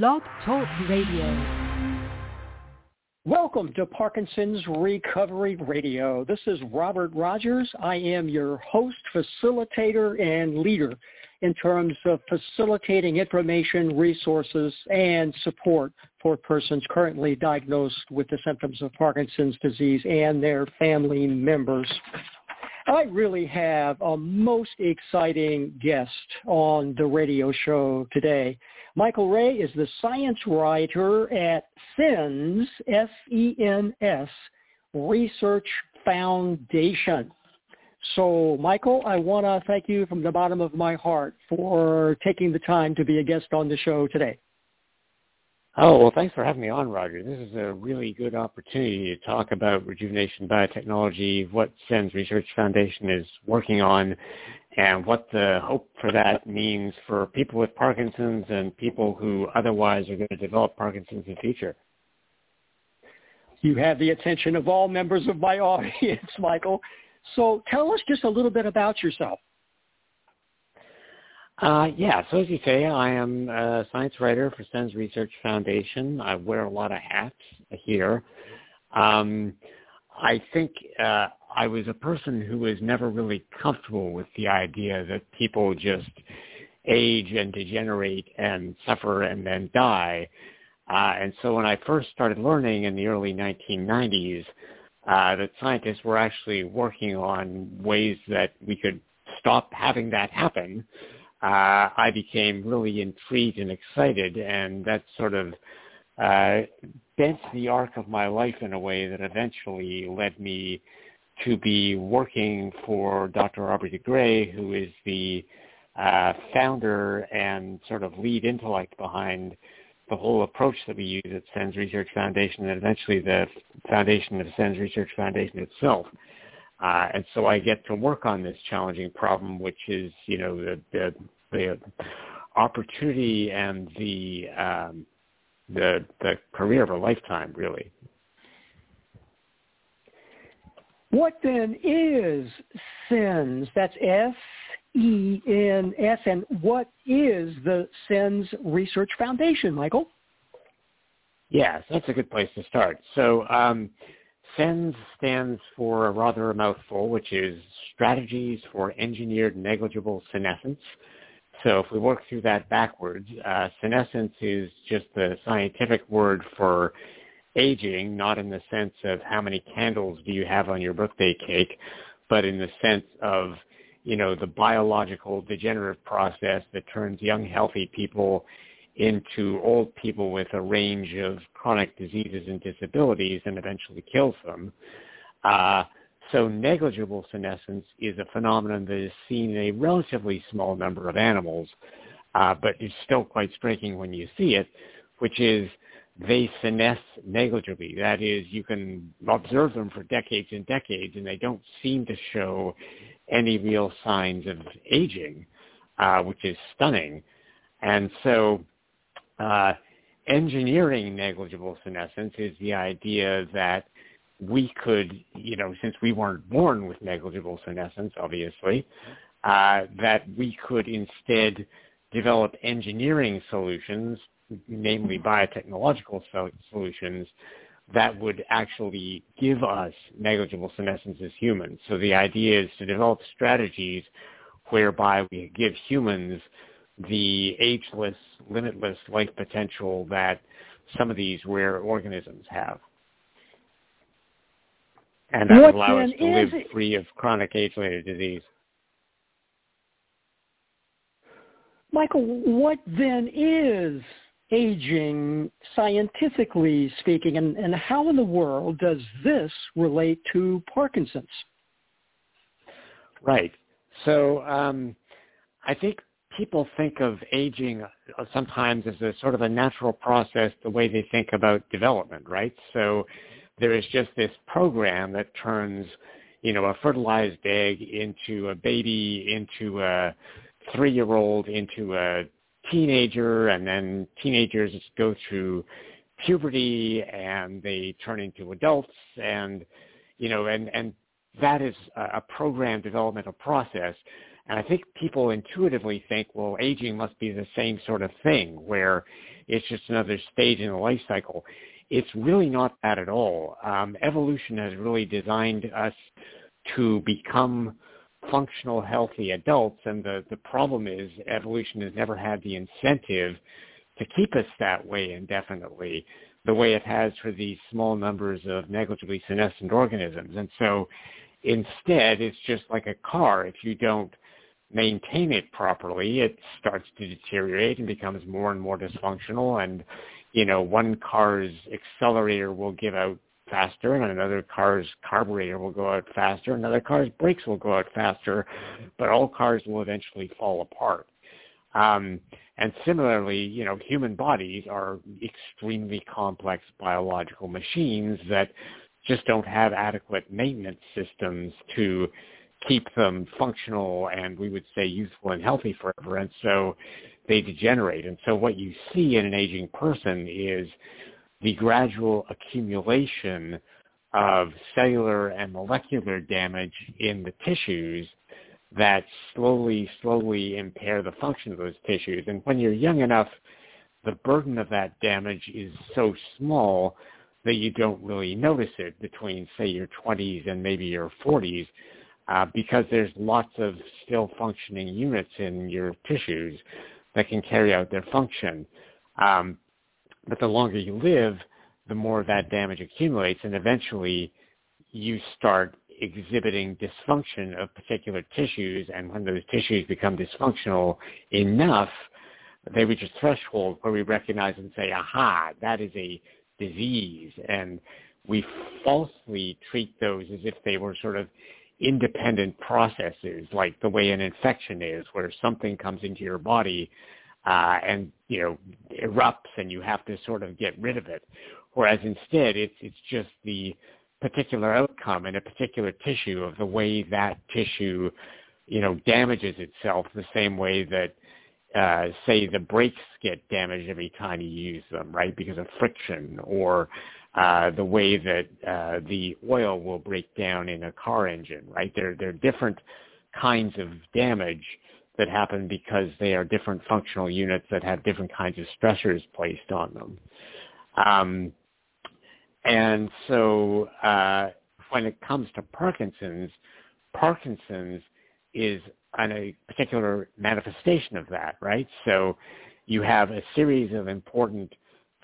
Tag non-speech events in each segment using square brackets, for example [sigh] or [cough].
Blog Talk Radio. Welcome to Parkinson's Recovery Radio. This is Robert Rogers. I am your host, facilitator, and leader in terms of facilitating information, resources, and support for persons currently diagnosed with the symptoms of Parkinson's disease and their family members. I really have a most exciting guest on the radio show today. Michael Rae is the science writer at SENS, Research Foundation. So, Michael, I want to thank you from the bottom of my heart for taking the time to be a guest on the show today. Oh, well, thanks for having me on, Roger. This is a really good opportunity to talk about rejuvenation biotechnology, what SENS Research Foundation is working on, and what the hope for that means for people with Parkinson's and people who otherwise are going to develop Parkinson's in the future. You have the attention of all members of my [laughs] audience, Michael. So tell us just a little bit about yourself. Uh, yeah, so as you say, I am a science writer for SENS Research Foundation. I wear a lot of hats here. Um, I think uh, I was a person who was never really comfortable with the idea that people just age and degenerate and suffer and then die. Uh, and so when I first started learning in the early 1990s, uh, that scientists were actually working on ways that we could stop having that happen, uh, I became really intrigued and excited, and that sort of uh, bent the arc of my life in a way that eventually led me to be working for Dr. Aubrey de Grey, who is the uh, founder and sort of lead intellect behind the whole approach that we use at SENS Research Foundation and eventually the foundation of SENS Research Foundation itself. Uh, and so I get to work on this challenging problem, which is, you know, the, the, the opportunity and the, um, the, the career of a lifetime, really. What then is SENS? That's S-E-N-S. And what is the SENS Research Foundation, Michael? Yes, that's a good place to start. So um, SENS stands for a rather a mouthful, which is Strategies for Engineered Negligible Senescence. So if we work through that backwards, uh, senescence is just the scientific word for aging, not in the sense of how many candles do you have on your birthday cake, but in the sense of, you know, the biological degenerative process that turns young, healthy people into old people with a range of chronic diseases and disabilities and eventually kills them. Uh, so negligible senescence is a phenomenon that is seen in a relatively small number of animals, uh, but it's still quite striking when you see it, which is they senesce negligibly. That is, you can observe them for decades and decades, and they don't seem to show any real signs of aging, uh, which is stunning. And so uh, engineering negligible senescence is the idea that we could, you know, since we weren't born with negligible senescence, obviously, uh, that we could instead develop engineering solutions, namely biotechnological solutions, that would actually give us negligible senescence as humans. So the idea is to develop strategies whereby we give humans the ageless, limitless life potential that some of these rare organisms have. And that would allow us to live it? free of chronic age-related disease. Michael, what then is aging scientifically speaking, and, and how in the world does this relate to Parkinson's? Right. So um, I think people think of aging uh, sometimes as a sort of a natural process the way they think about development, right? So there is just this program that turns, you know, a fertilized egg into a baby, into a three-year-old, into a teenager, and then teenagers go through puberty and they turn into adults and, you know, and, and that is a program developmental process and I think people intuitively think, well, aging must be the same sort of thing where it's just another stage in the life cycle. It's really not that at all. Um, evolution has really designed us to become functional, healthy adults, and the, the problem is evolution has never had the incentive to keep us that way indefinitely the way it has for these small numbers of negligibly senescent organisms. And so instead, it's just like a car. If you don't maintain it properly, it starts to deteriorate and becomes more and more dysfunctional. And, you know, one car's accelerator will give out faster and another car's carburetor will go out faster. Another car's brakes will go out faster, but all cars will eventually fall apart. Um, and similarly, you know, human bodies are extremely complex biological machines that just don't have adequate maintenance systems to keep them functional and we would say useful and healthy forever. And so they degenerate. And so what you see in an aging person is the gradual accumulation of cellular and molecular damage in the tissues that slowly, slowly impair the function of those tissues. And when you're young enough, the burden of that damage is so small that you don't really notice it between, say, your 20s and maybe your 40s, uh, because there's lots of still functioning units in your tissues that can carry out their function. Um, but the longer you live, the more that damage accumulates, and eventually you start exhibiting dysfunction of particular tissues, and when those tissues become dysfunctional enough, they reach a threshold where we recognize and say, aha, that is a disease. And we falsely treat those as if they were sort of independent processes, like the way an infection is, where something comes into your body uh, and you know erupts, and you have to sort of get rid of it. Whereas instead, it's it's just the particular outcome in a particular tissue of the way that tissue, you know, damages itself the same way that, uh, say, the brakes get damaged every time you use them, right, because of friction, or uh, the way that uh, the oil will break down in a car engine, right? There, there are different kinds of damage that happen because they are different functional units that have different kinds of stressors placed on them. Um, and so uh, when it comes to Parkinson's, Parkinson's is a particular manifestation of that, right? So you have a series of important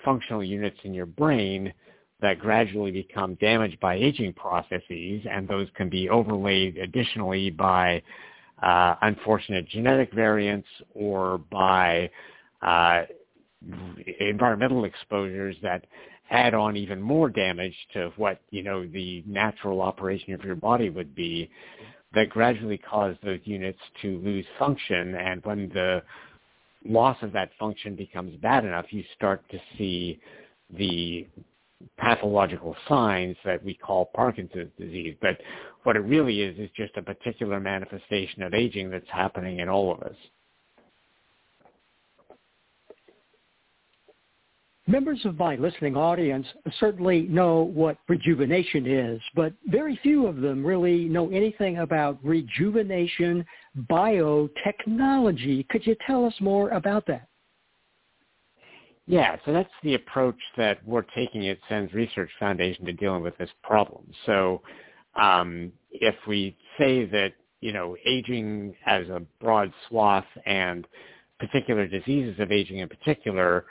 functional units in your brain that gradually become damaged by aging processes, and those can be overlaid additionally by uh, unfortunate genetic variants or by uh, environmental exposures that add on even more damage to what you know the natural operation of your body would be that gradually cause those units to lose function. And when the loss of that function becomes bad enough you start to see the pathological signs that we call Parkinson's disease. But what it really is is just a particular manifestation of aging that's happening in all of us. Members of my listening audience certainly know what rejuvenation is, but very few of them really know anything about rejuvenation biotechnology. Could you tell us more about that? Yeah, so that's the approach that we're taking at SENS Research Foundation to dealing with this problem. So um, if we say that, you know, aging as a broad swath and particular diseases of aging in particular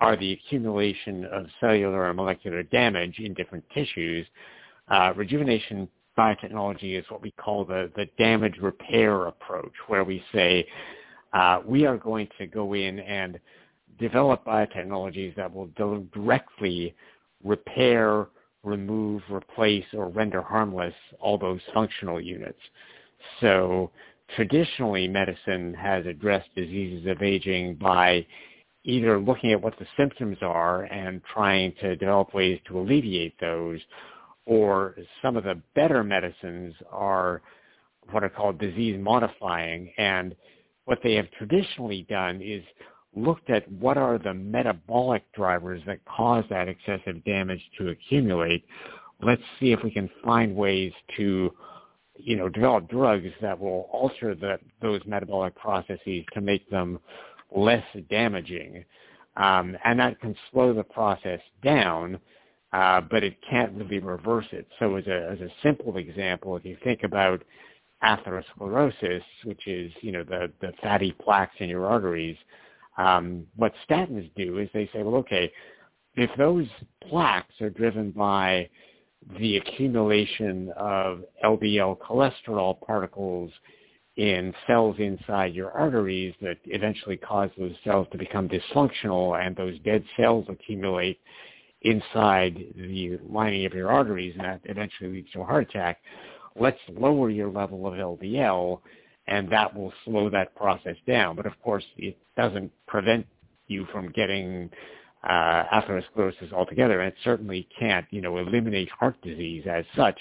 are the accumulation of cellular and molecular damage in different tissues. Uh, rejuvenation biotechnology is what we call the, the damage repair approach, where we say uh, we are going to go in and develop biotechnologies that will directly repair, remove, replace, or render harmless all those functional units. So traditionally, medicine has addressed diseases of aging by either looking at what the symptoms are and trying to develop ways to alleviate those, or some of the better medicines are what are called disease modifying. And what they have traditionally done is looked at what are the metabolic drivers that cause that excessive damage to accumulate. Let's see if we can find ways to you know, develop drugs that will alter the, those metabolic processes to make them less damaging. Um, and that can slow the process down, uh, but it can't really reverse it. So as a, as a simple example, if you think about atherosclerosis, which is, you know, the, the fatty plaques in your arteries, um, what statins do is they say, well, okay, if those plaques are driven by the accumulation of LDL cholesterol particles in cells inside your arteries that eventually cause those cells to become dysfunctional and those dead cells accumulate inside the lining of your arteries and that eventually leads to a heart attack. Let's lower your level of LDL and that will slow that process down. But of course, it doesn't prevent you from getting uh, atherosclerosis altogether, and it certainly can't, you know, eliminate heart disease as such,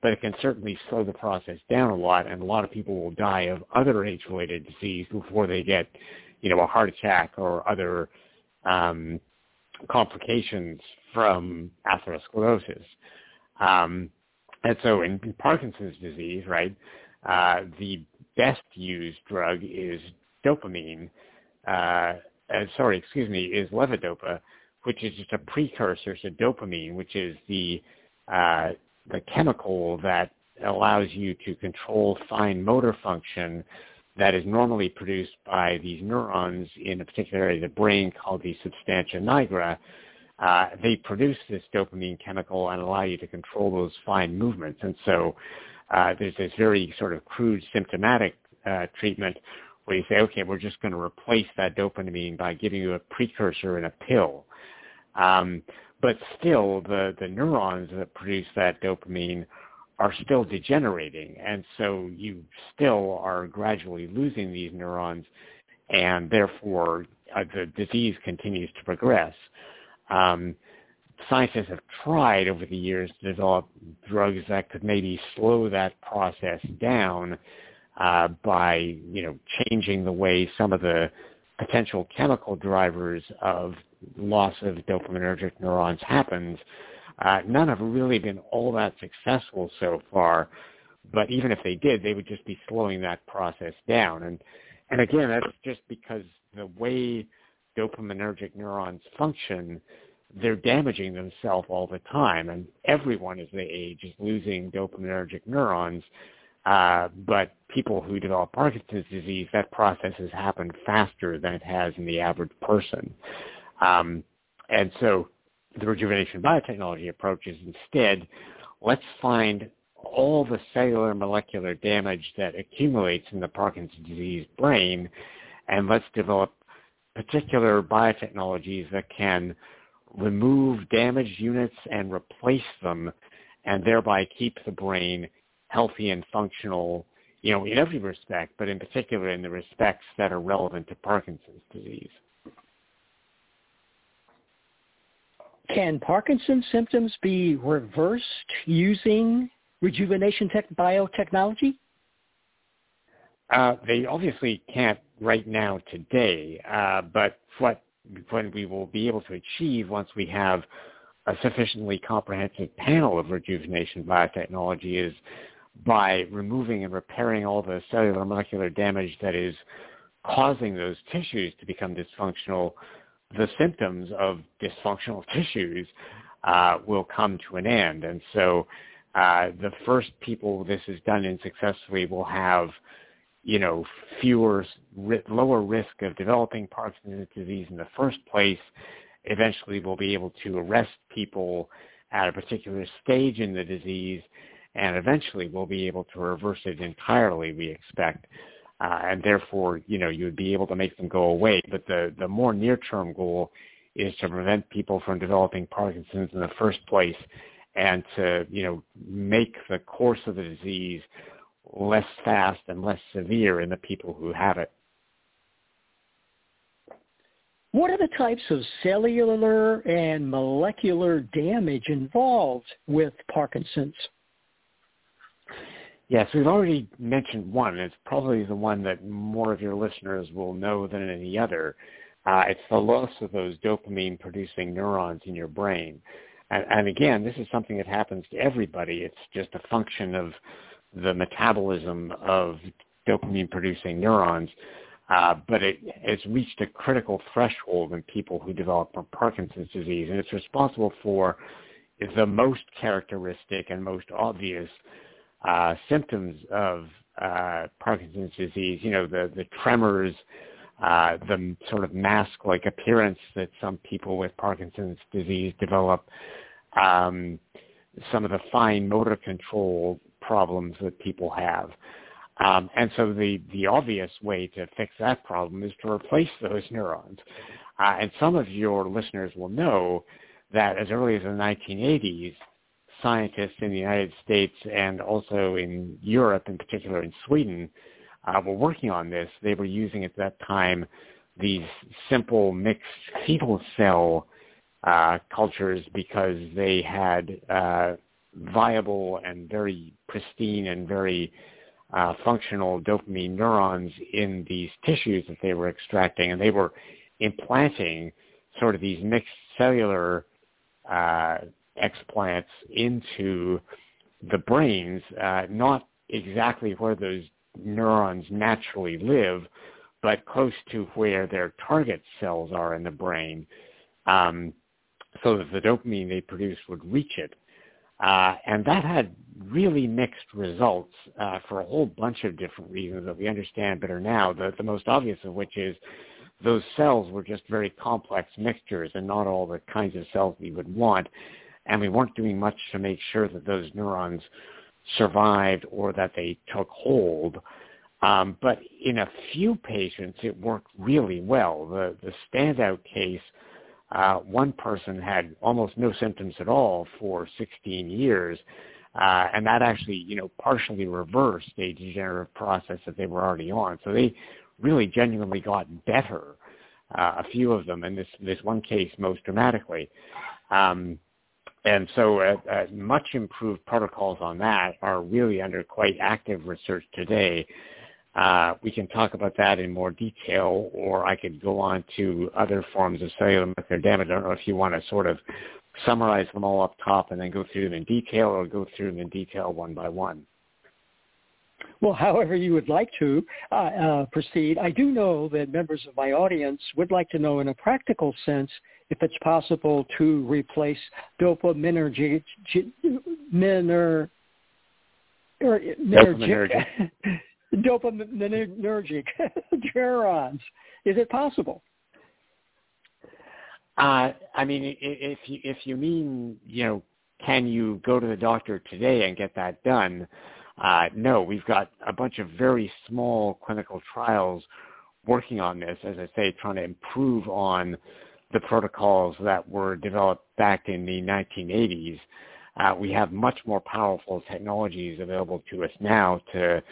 but it can certainly slow the process down a lot, and a lot of people will die of other age-related disease before they get, you know, a heart attack or other um, complications from atherosclerosis. Um, and so in, in Parkinson's disease, right, uh, the best used drug is dopamine. Uh, uh, sorry, excuse me, is levodopa, which is just a precursor to dopamine, which is the uh, the chemical that allows you to control fine motor function that is normally produced by these neurons in a particular area of the brain called the substantia nigra. Uh, they produce this dopamine chemical and allow you to control those fine movements. And so uh, there's this very sort of crude symptomatic uh, treatment where you say, okay, we're just going to replace that dopamine by giving you a precursor in a pill. Um, but still, the, the neurons that produce that dopamine are still degenerating, and so you still are gradually losing these neurons, and therefore uh, the disease continues to progress. Um, scientists have tried over the years to develop drugs that could maybe slow that process down uh, by you know changing the way some of the potential chemical drivers of loss of dopaminergic neurons happens. Uh, none have really been all that successful so far, but even if they did, they would just be slowing that process down. And and again, that's just because the way dopaminergic neurons function, they're damaging themselves all the time, and everyone as they age is losing dopaminergic neurons. Uh, but people who develop Parkinson's disease, that process has happened faster than it has in the average person. Um, and so the rejuvenation biotechnology approach is instead, let's find all the cellular molecular damage that accumulates in the Parkinson's disease brain, and let's develop particular biotechnologies that can remove damaged units and replace them, and thereby keep the brain healthy and functional, you know, in every respect, but in particular in the respects that are relevant to Parkinson's disease. Can Parkinson's symptoms be reversed using rejuvenation tech biotechnology? Uh, they obviously can't right now today, uh, but what what we will be able to achieve once we have a sufficiently comprehensive panel of rejuvenation biotechnology is by removing and repairing all the cellular molecular damage that is causing those tissues to become dysfunctional, the symptoms of dysfunctional [laughs] tissues uh, will come to an end. And so uh, the first people this is done in successfully will have, you know, fewer, lower risk of developing Parkinson's disease in the first place. Eventually we'll be able to arrest people at a particular stage in the disease and eventually we'll be able to reverse it entirely, we expect. Uh, and therefore, you know, you would be able to make them go away. But the, the more near-term goal is to prevent people from developing Parkinson's in the first place and to, you know, make the course of the disease less fast and less severe in the people who have it. What are the types of cellular and molecular damage involved with Parkinson's? Yes, we've already mentioned one. It's probably the one that more of your listeners will know than any other. Uh, it's the loss of those dopamine-producing neurons in your brain. And, and again, this is something that happens to everybody. It's just a function of the metabolism of dopamine-producing neurons. uh, but it has reached a critical threshold in people who develop Parkinson's disease, and it's responsible for the most characteristic and most obvious uh, symptoms of uh, Parkinson's disease. You know, the the tremors, uh, the sort of mask-like appearance that some people with Parkinson's disease develop, um, some of the fine motor control problems that people have. Um, and so the, the obvious way to fix that problem is to replace those neurons. Uh, and some of your listeners will know that as early as the 1980s, scientists in the United States and also in Europe, in particular in Sweden, uh, were working on this. They were using at that time these simple mixed fetal cell uh, cultures because they had uh, viable and very pristine and very uh, functional dopamine neurons in these tissues that they were extracting, and they were implanting sort of these mixed cellular uh, explants into the brains, uh, not exactly where those neurons naturally live, but close to where their target cells are in the brain, um, so that the dopamine they produce would reach it. Uh, and that had really mixed results uh, for a whole bunch of different reasons that we understand better now. The, the most obvious of which is those cells were just very complex mixtures and not all the kinds of cells we would want. And we weren't doing much to make sure that those neurons survived or that they took hold. Um, but in a few patients, it worked really well. The, the standout case uh, one person had almost no symptoms at all for 16 years, uh, and that actually, you know, partially reversed a degenerative process that they were already on. So they really genuinely got better, uh, a few of them, in this this one case most dramatically. Um, and so uh, uh, much improved protocols on that are really under quite active research today. Uh, we can talk about that in more detail, or I could go on to other forms of cellular molecular damage. I don't know if you want to sort of summarize them all up top and then go through them in detail, or go through them in detail one by one. Well, however you would like to uh, uh, proceed. I do know that members of my audience would like to know in a practical sense if it's possible to replace dopaminergic, miner, er, dopaminergic [laughs] dopaminergic [laughs] neurons. Is it possible? Uh, I mean, if you if you mean you know, can you go to the doctor today and get that done? Uh, no, we've got a bunch of very small clinical trials working on this. As I say, trying to improve on the protocols that were developed back in the 1980s. Uh, we have much more powerful technologies available to us now to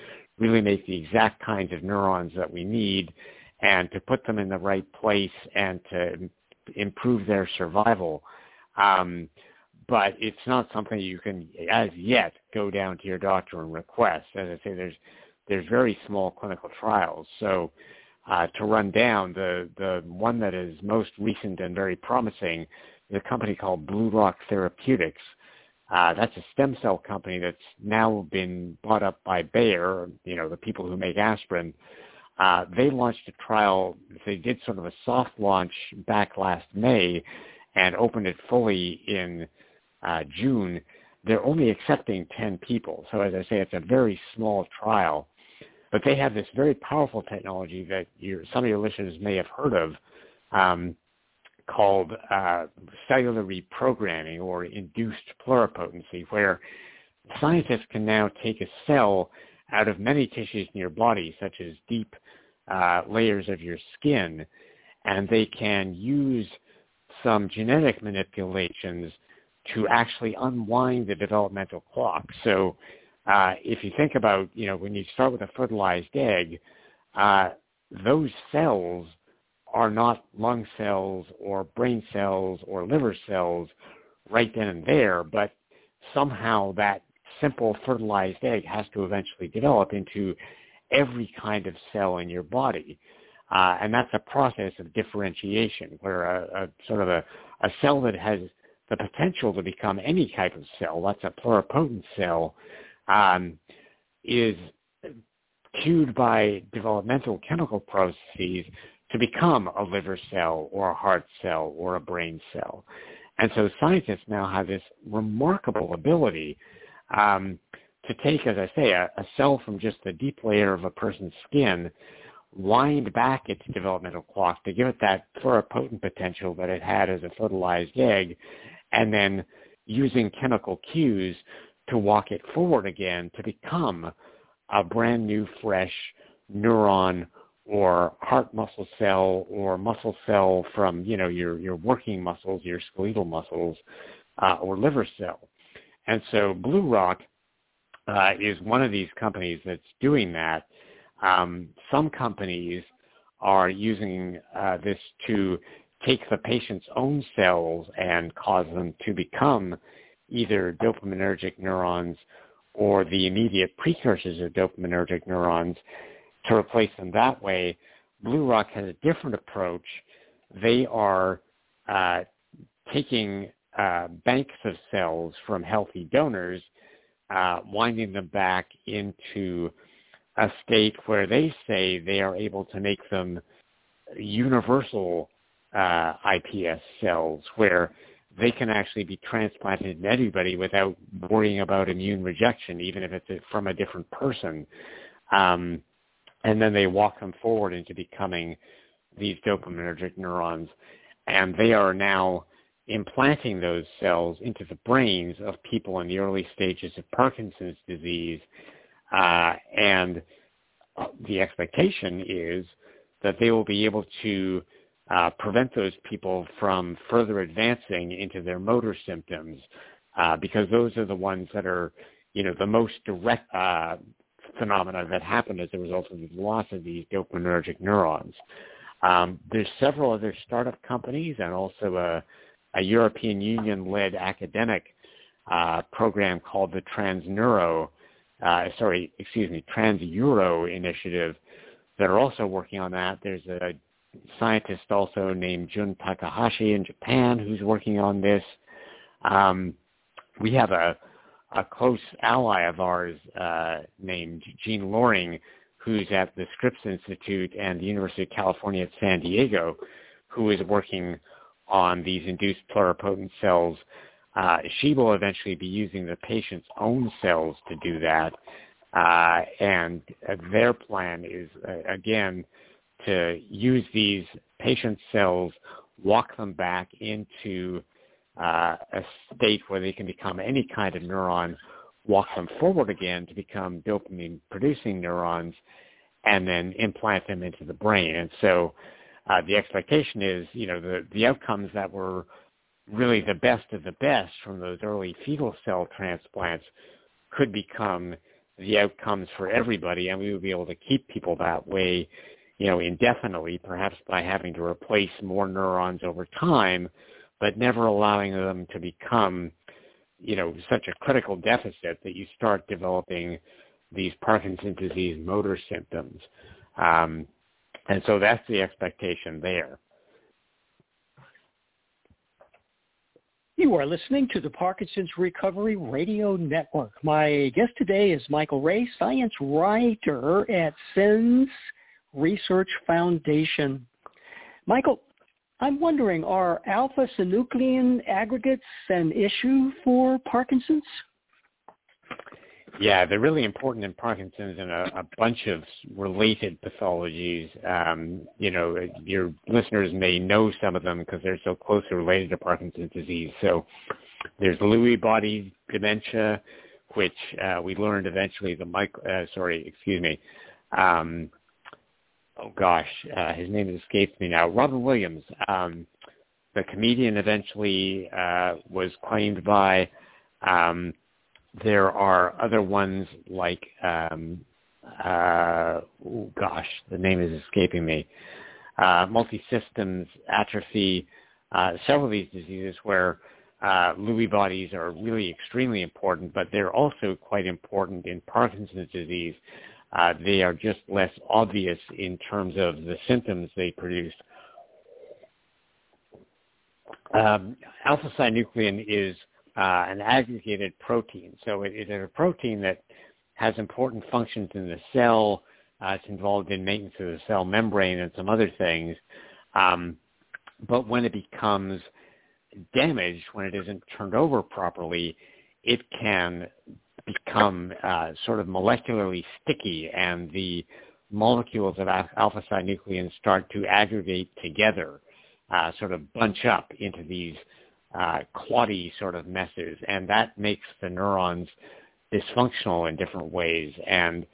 really make the exact kinds of neurons that we need and to put them in the right place and to improve their survival. Um, but it's not something you can, as yet, go down to your doctor and request. As I say, there's there's very small clinical trials. So uh, to run down the the one that is most recent and very promising is a company called BlueRock Therapeutics, uh, that's a stem cell company that's now been bought up by Bayer, you know, the people who make aspirin. Uh, they launched a trial. They did sort of a soft launch back last May and opened it fully in uh, June. They're only accepting 10 people. So as I say, it's a very small trial. But they have this very powerful technology that some of your listeners may have heard of. Um, called uh, cellular reprogramming or induced pluripotency, where scientists can now take a cell out of many tissues in your body, such as deep uh, layers of your skin, and they can use some genetic manipulations to actually unwind the developmental clock. So uh, if you think about, you know, when you start with a fertilized egg, uh, those cells are not lung cells or brain cells or liver cells right then and there, but somehow that simple fertilized egg has to eventually develop into every kind of cell in your body. Uh, and that's a process of differentiation where a, a sort of a, a cell that has the potential to become any type of cell, that's a pluripotent cell, um, is cued by developmental chemical processes to become a liver cell or a heart cell or a brain cell. And so scientists now have this remarkable ability um, to take, as I say, a, a cell from just the deep layer of a person's skin, wind back its developmental clock to give it that pluripotent potential that it had as a fertilized egg, and then using chemical cues to walk it forward again to become a brand new, fresh neuron or heart muscle cell or muscle cell from you know your your working muscles, your skeletal muscles, uh, or liver cell. And so BlueRock uh, is one of these companies that's doing that. Um, some companies are using uh, this to take the patient's own cells and cause them to become either dopaminergic neurons or the immediate precursors of dopaminergic neurons to replace them that way. BlueRock has a different approach. They are uh, taking uh, banks of cells from healthy donors, uh, winding them back into a state where they say they are able to make them universal uh, iPS cells, where they can actually be transplanted in anybody without worrying about immune rejection, even if it's from a different person. Um, and then they walk them forward into becoming these dopaminergic neurons. And they are now implanting those cells into the brains of people in the early stages of Parkinson's disease. Uh, and the expectation is that they will be able to uh, prevent those people from further advancing into their motor symptoms uh, because those are the ones that are, you know, the most direct uh, phenomena that happen as a result of the loss of these dopaminergic neurons. Um, there's several other startup companies and also a, a European Union-led academic uh, program called the TransNeuro, uh, sorry, excuse me, TransEuro initiative that are also working on that. There's a scientist also named Jun Takahashi in Japan who's working on this. Um, we have a, a close ally of ours uh, named Jean Loring, who's at the Scripps Institute and the University of California at San Diego, who is working on these induced pluripotent cells. Uh, she will eventually be using the patient's own cells to do that. Uh, and their plan is, uh, again, to use these patient cells, walk them back into uh, a state where they can become any kind of neuron, walk them forward again to become dopamine-producing neurons, and then implant them into the brain. And so uh, the expectation is, you know, the, the outcomes that were really the best of the best from those early fetal cell transplants could become the outcomes for everybody, and we would be able to keep people that way you know, indefinitely, perhaps by having to replace more neurons over time, but never allowing them to become, you know, such a critical deficit that you start developing these Parkinson's disease motor symptoms. Um, and so that's the expectation there. You are listening to the Parkinson's Recovery Radio Network. My guest today is Michael Rae, science writer at SENS Research Foundation. Michael, I'm wondering, are alpha-synuclein aggregates an issue for Parkinson's? Yeah, they're really important in Parkinson's and a, a bunch of related pathologies. Um, you know, your listeners may know some of them because they're so closely related to Parkinson's disease. So there's Lewy body dementia, which uh, we learned eventually the micro, uh, sorry, excuse me, um, oh gosh, uh, his name has escaped me now. Robin Williams, um, the comedian, eventually uh, was claimed by. Um, there are other ones like, um, uh, oh gosh, the name is escaping me. Uh, multi-systems atrophy, uh, several of these diseases where uh, Lewy bodies are really extremely important, but they're also quite important in Parkinson's disease uh, they are just less obvious in terms of the symptoms they produce. Um, alpha-synuclein is uh, an aggregated protein. So it, it is a protein that has important functions in the cell Uh, it's involved in maintenance of the cell membrane and some other things. Um, but when it becomes damaged, when it isn't turned over properly, it can become uh, sort of molecularly sticky and the molecules of alpha-synuclein start to aggregate together, uh, sort of bunch up into these uh, clotty sort of messes, and that makes the neurons dysfunctional in different ways. And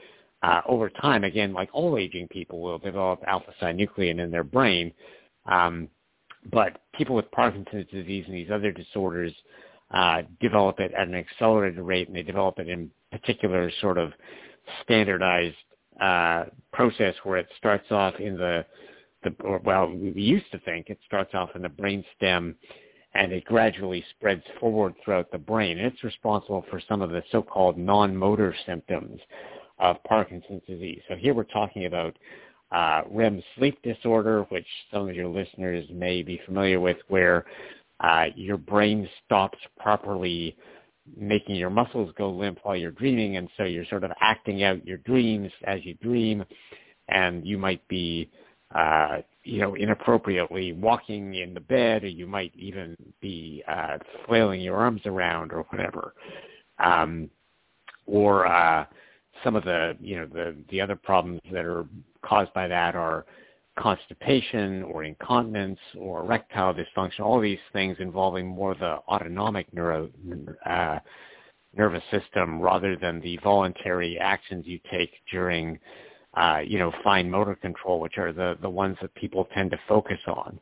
uh, over time, again, like all aging people will develop alpha-synuclein in their brain, um, but people with Parkinson's disease and these other disorders uh, develop it at an accelerated rate, and they develop it in particular sort of standardized uh, process where it starts off in the, the or, well, we used to think it starts off in the brain stem and it gradually spreads forward throughout the brain. It's responsible for some of the so-called non-motor symptoms of Parkinson's disease. So here we're talking about uh, REM sleep disorder, which some of your listeners may be familiar with, where uh, your brain stops properly making your muscles go limp while you're dreaming, and so you're sort of acting out your dreams as you dream, and you might be, uh, you know, inappropriately walking in the bed, or you might even be uh, flailing your arms around or whatever, um, or uh, some of the, you know, the the other problems that are caused by that are constipation or incontinence or erectile dysfunction, all these things involving more the autonomic neuro, uh, nervous system rather than the voluntary actions you take during, uh, you know, fine motor control, which are the, the ones that people tend to focus on.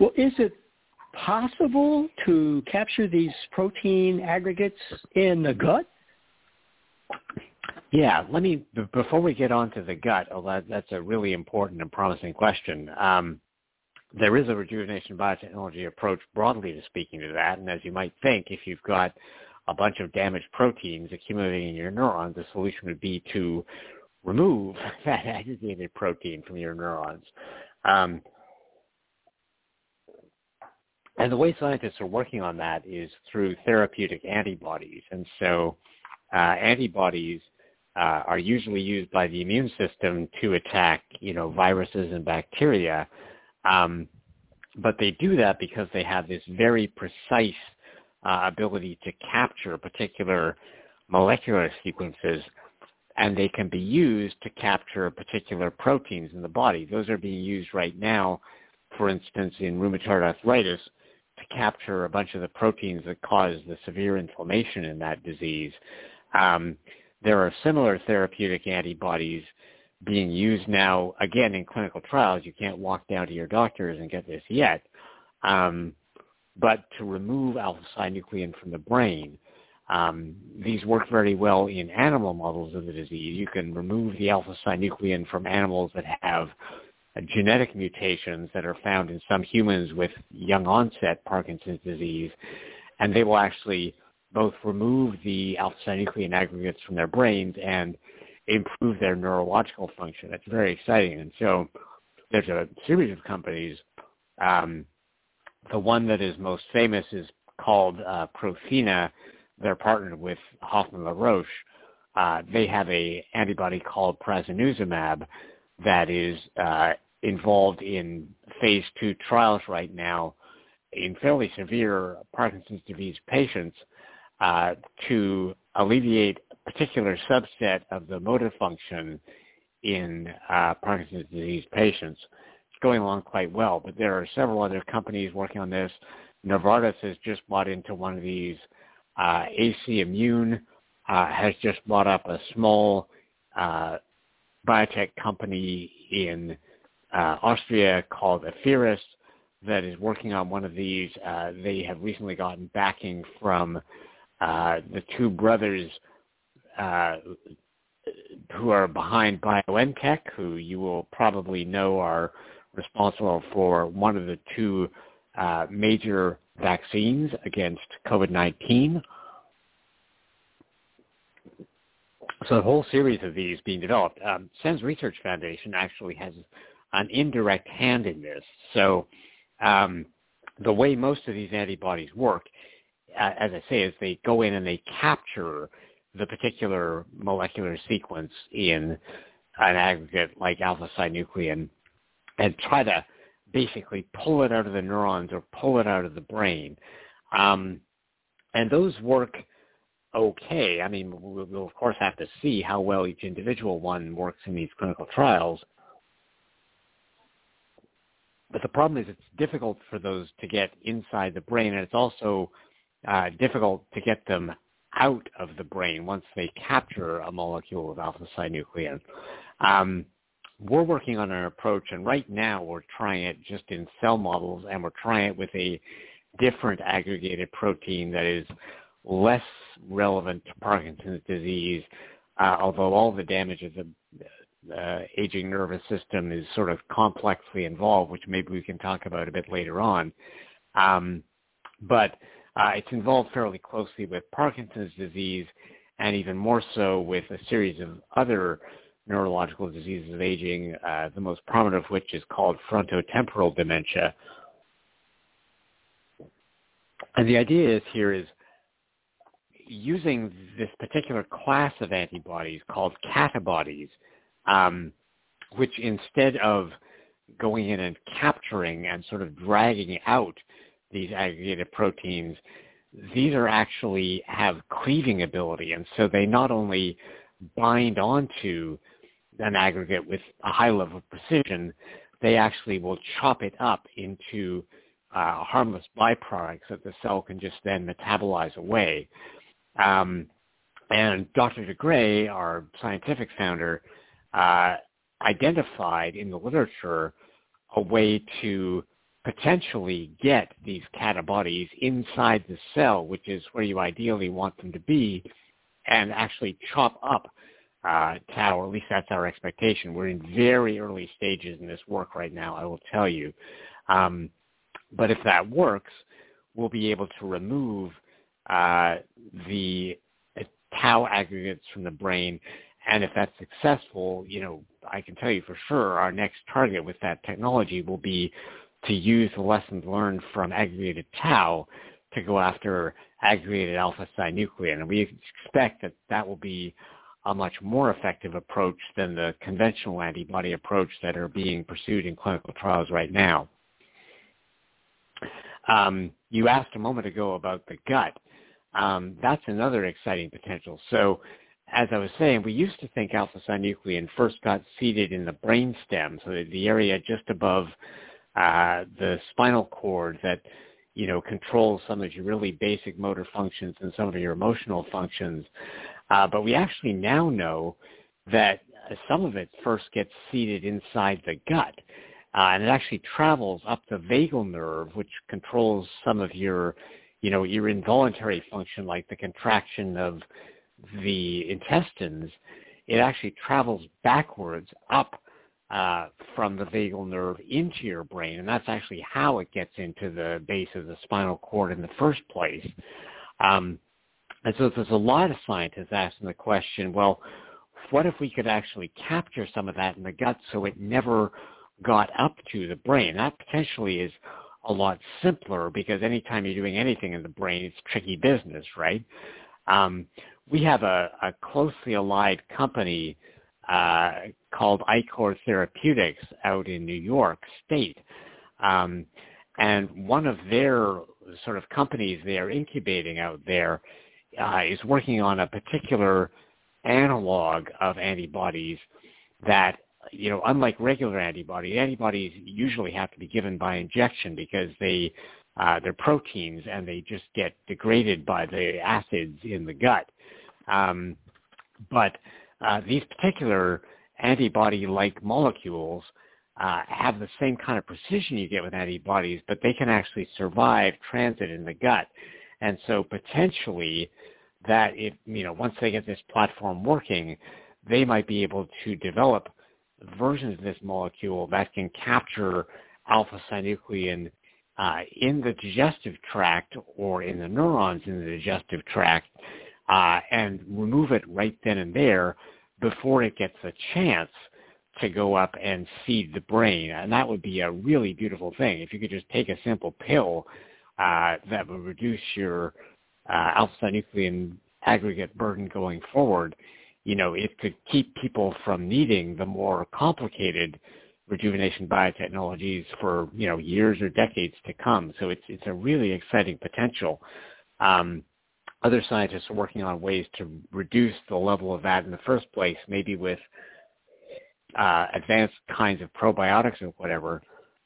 Well, is it possible to capture these protein aggregates in the gut? Yeah, let me before we get on to the gut. Oh, that, that's a really important and promising question. Um, there is a rejuvenation biotechnology approach, broadly to speaking, to that. And as you might think, if you've got a bunch of damaged proteins accumulating in your neurons, the solution would be to remove [laughs] that aggregated protein from your neurons. Um, and the way scientists are working on that is through therapeutic antibodies. And so uh, antibodies uh, are usually used by the immune system to attack, you know, viruses and bacteria. Um, but they do that because they have this very precise uh, ability to capture particular molecular sequences, and they can be used to capture particular proteins in the body. Those are being used right now, for instance, in rheumatoid arthritis, to capture a bunch of the proteins that cause the severe inflammation in that disease. Um, there are similar therapeutic antibodies being used now, again, in clinical trials. You can't walk down to your doctors and get this yet. Um, but to remove alpha-synuclein from the brain, um, these work very well in animal models of the disease. You can remove the alpha-synuclein from animals that have uh, genetic mutations that are found in some humans with young onset Parkinson's disease, and they will actually both remove the alpha-synuclein aggregates from their brains and improve their neurological function. That's very exciting. And so there's a series of companies. Um, the one that is most famous is called uh, Prothena. They're partnered with Hoffmann La Roche. Uh, they have a antibody called prasinezumab that is uh, involved in phase two trials right now in fairly severe Parkinson's disease patients uh, to alleviate a particular subset of the motor function in uh, Parkinson's disease patients. It's going along quite well, but there are several other companies working on this. Novartis has just bought into one of these. Uh, AC Immune uh, has just bought up a small uh, biotech company in uh, Austria called Affiris that is working on one of these. Uh, they have recently gotten backing from uh, the two brothers uh, who are behind BioNTech, who you will probably know are responsible for one of the two uh, major vaccines against COVID-19. So a whole series of these being developed. Um, SENS Research Foundation actually has an indirect hand in this. So um, the way most of these antibodies work as I say, is they go in and they capture the particular molecular sequence in an aggregate like alpha-synuclein and try to basically pull it out of the neurons or pull it out of the brain. Um, and those work okay. I mean, we'll, we'll of course have to see how well each individual one works in these clinical trials. But the problem is it's difficult for those to get inside the brain, and it's also uh, difficult to get them out of the brain once they capture a molecule of alpha-synuclein. Um, we're working on an approach, and right now we're trying it just in cell models, and we're trying it with a different aggregated protein that is less relevant to Parkinson's disease, uh, although all the damage of the uh, aging nervous system is sort of complexly involved, which maybe we can talk about a bit later on. Um, but uh, it's involved fairly closely with Parkinson's disease and even more so with a series of other neurological diseases of aging, uh, the most prominent of which is called frontotemporal dementia. And the idea is here is using this particular class of antibodies called catabodies, um, which instead of going in and capturing and sort of dragging out these aggregated proteins, these are actually have cleaving ability. And so they not only bind onto an aggregate with a high level of precision, they actually will chop it up into uh, harmless byproducts that the cell can just then metabolize away. Um, and Dr. de Grey, our scientific founder, uh, identified in the literature a way to potentially get these catabodies inside the cell, which is where you ideally want them to be, and actually chop up uh, tau, or at least that's our expectation. We're in very early stages in this work right now, I will tell you. Um, but if that works, we'll be able to remove uh, the tau aggregates from the brain. And if that's successful, you know, I can tell you for sure our next target with that technology will be to use the lessons learned from aggregated tau to go after aggregated alpha-synuclein. And we expect that that will be a much more effective approach than the conventional antibody approach that are being pursued in clinical trials right now. Um, you asked a moment ago about the gut. Um, that's another exciting potential. So as I was saying, we used to think alpha-synuclein first got seated in the brain stem, so the area just above uh, the spinal cord that you know controls some of your really basic motor functions and some of your emotional functions. Uh, but we actually now know that some of it first gets seated inside the gut. Uh, and it actually travels up the vagal nerve, which controls some of your, you know, your involuntary function, like the contraction of the intestines. It actually travels backwards up uh, from the vagal nerve into your brain, and that's actually how it gets into the base of the spinal cord in the first place. Um, and so there's a lot of scientists asking the question, well, what if we could actually capture some of that in the gut so it never got up to the brain? That potentially is a lot simpler because anytime you're doing anything in the brain, it's tricky business, right? Um, we have a, a closely allied company uh, called Ichor Therapeutics out in New York State. Um, and one of their sort of companies they're incubating out there uh, is working on a particular analog of antibodies that, you know, unlike regular antibodies, antibodies usually have to be given by injection because they, uh, they're proteins and they just get degraded by the acids in the gut. Um, but uh, these particular antibody-like molecules uh, have the same kind of precision you get with antibodies, but they can actually survive transit in the gut. And so potentially that if, you know, once they get this platform working, they might be able to develop versions of this molecule that can capture alpha-synuclein uh, in the digestive tract or in the neurons in the digestive tract uh, and remove it right then and there before it gets a chance to go up and seed the brain. And that would be a really beautiful thing. If you could just take a simple pill uh, that would reduce your uh, alpha-synuclein aggregate burden going forward, you know, it could keep people from needing the more complicated rejuvenation biotechnologies for, you know, years or decades to come. So it's, it's a really exciting potential. Um, other scientists are working on ways to reduce the level of that in the first place, maybe with uh, advanced kinds of probiotics or whatever.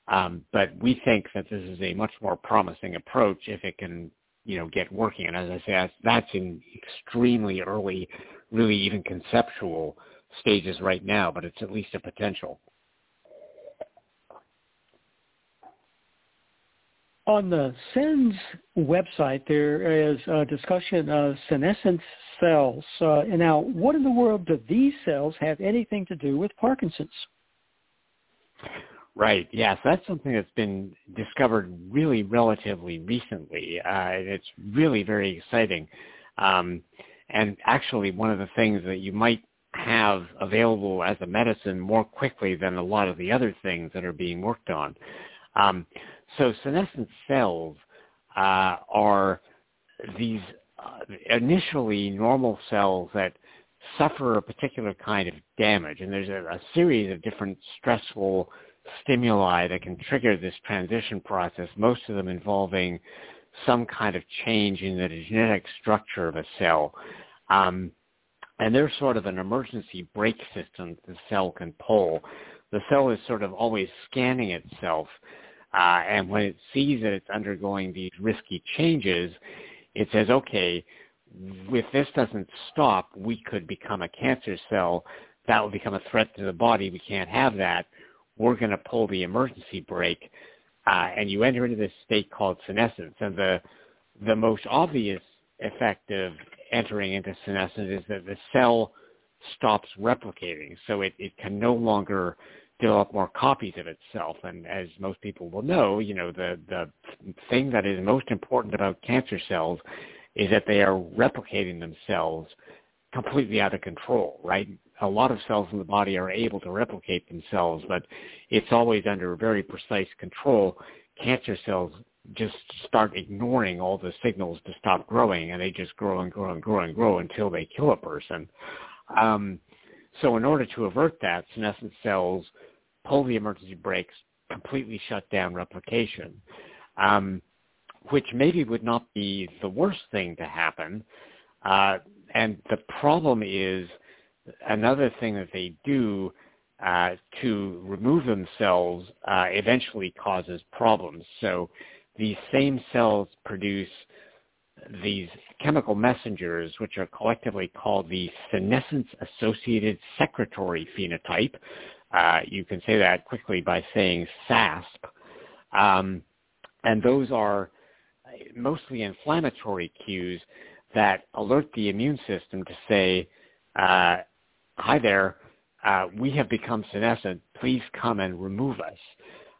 Um, but we think that this is a much more promising approach if it can, you know, get working. And as I say, that's, that's in extremely early, really even conceptual stages right now, but it's at least a potential. On the SENS website, there is a discussion of senescent cells. Uh, and now, what in the world do these cells have anything to do with Parkinson's? Right. Yes, that's something that's been discovered really relatively recently. Uh, it's really very exciting, um, and actually one of the things that you might have available as a medicine more quickly than a lot of the other things that are being worked on. Um, so senescent cells uh, are these uh, initially normal cells that suffer a particular kind of damage, and there's a, a series of different stressful stimuli that can trigger this transition process, most of them involving some kind of change in the genetic structure of a cell. Um, and there's sort of an emergency brake system the cell can pull. The cell is sort of always scanning itself, uh, and when it sees that it's undergoing these risky changes, it says, okay, if this doesn't stop, we could become a cancer cell. That will become a threat to the body. We can't have that we're going to pull the emergency brake, uh, and you enter into this state called senescence. And the the most obvious effect of entering into senescence is that the cell stops replicating, so it, it can no longer develop more copies of itself. And as most people will know, you know, the, the thing that is most important about cancer cells is that they are replicating themselves completely out of control, right? a lot of cells in the body are able to replicate themselves, but it's always under very precise control. Cancer cells just start ignoring all the signals to stop growing, and they just grow and grow and grow and grow until they kill a person. Um, so in order to avert that, senescent cells pull the emergency brakes, completely shut down replication, um, which maybe would not be the worst thing to happen. Uh, and the problem is another thing that they do uh, to remove themselves uh, eventually causes problems. So these same cells produce these chemical messengers, which are collectively called the senescence-associated secretory phenotype. Uh, you can say that quickly by saying SASP. Um, and those are mostly inflammatory cues that alert the immune system to say, uh, hi there, uh, we have become senescent. Please come and remove us.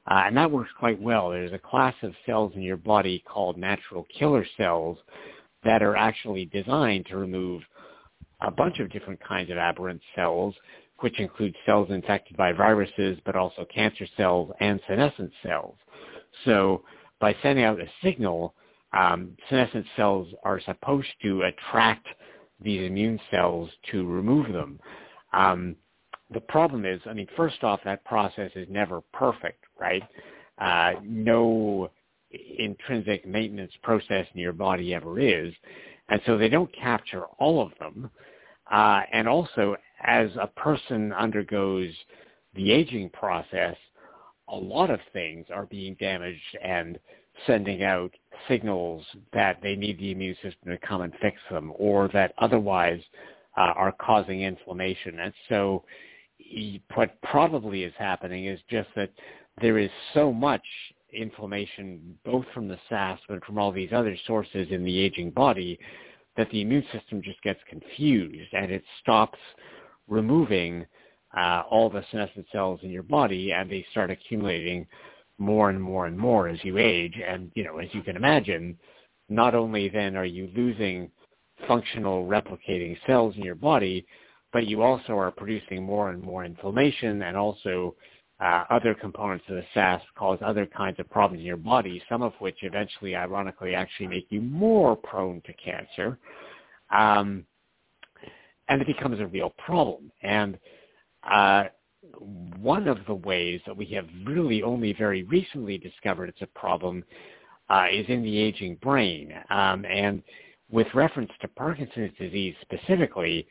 Uh, and that works quite well. There's a class of cells in your body called natural killer cells that are actually designed to remove a bunch of different kinds of aberrant cells, which include cells infected by viruses, but also cancer cells and senescent cells. So by sending out a signal, um, senescent cells are supposed to attract these immune cells to remove them. Um, the problem is, I mean, first off, that process is never perfect, right? Uh, no intrinsic maintenance process in your body ever is. And so they don't capture all of them. Uh, and also, as a person undergoes the aging process, a lot of things are being damaged and sending out signals that they need the immune system to come and fix them or that otherwise uh, are causing inflammation. And so what probably is happening is just that there is so much inflammation both from the SASP but from all these other sources in the aging body that the immune system just gets confused and it stops removing uh, all the senescent cells in your body and they start accumulating more and more and more as you age. And, you know, as you can imagine, not only then are you losing functional replicating cells in your body, but you also are producing more and more inflammation and also uh, other components of the SAS cause other kinds of problems in your body, some of which eventually, ironically, actually make you more prone to cancer. Um, and it becomes a real problem. And uh, one of the ways that we have really only very recently discovered it's a problem uh, is in the aging brain. Um, and with reference to Parkinson's disease specifically,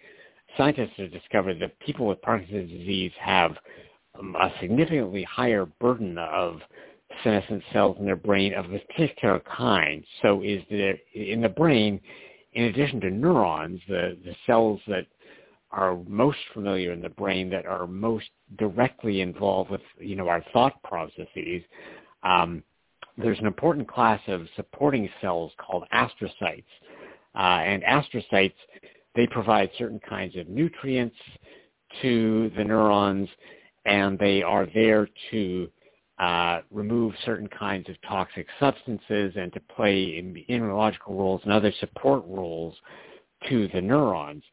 scientists have discovered that people with Parkinson's disease have a significantly higher burden of senescent cells in their brain of a particular kind. So is the in the brain, in addition to neurons, the, the cells that are most familiar in the brain that are most directly involved with you know our thought processes. Um, there's an important class of supporting cells called astrocytes, uh, and astrocytes they provide certain kinds of nutrients to the neurons, and they are there to uh, remove certain kinds of toxic substances and to play immunological roles and other support roles to the neurons.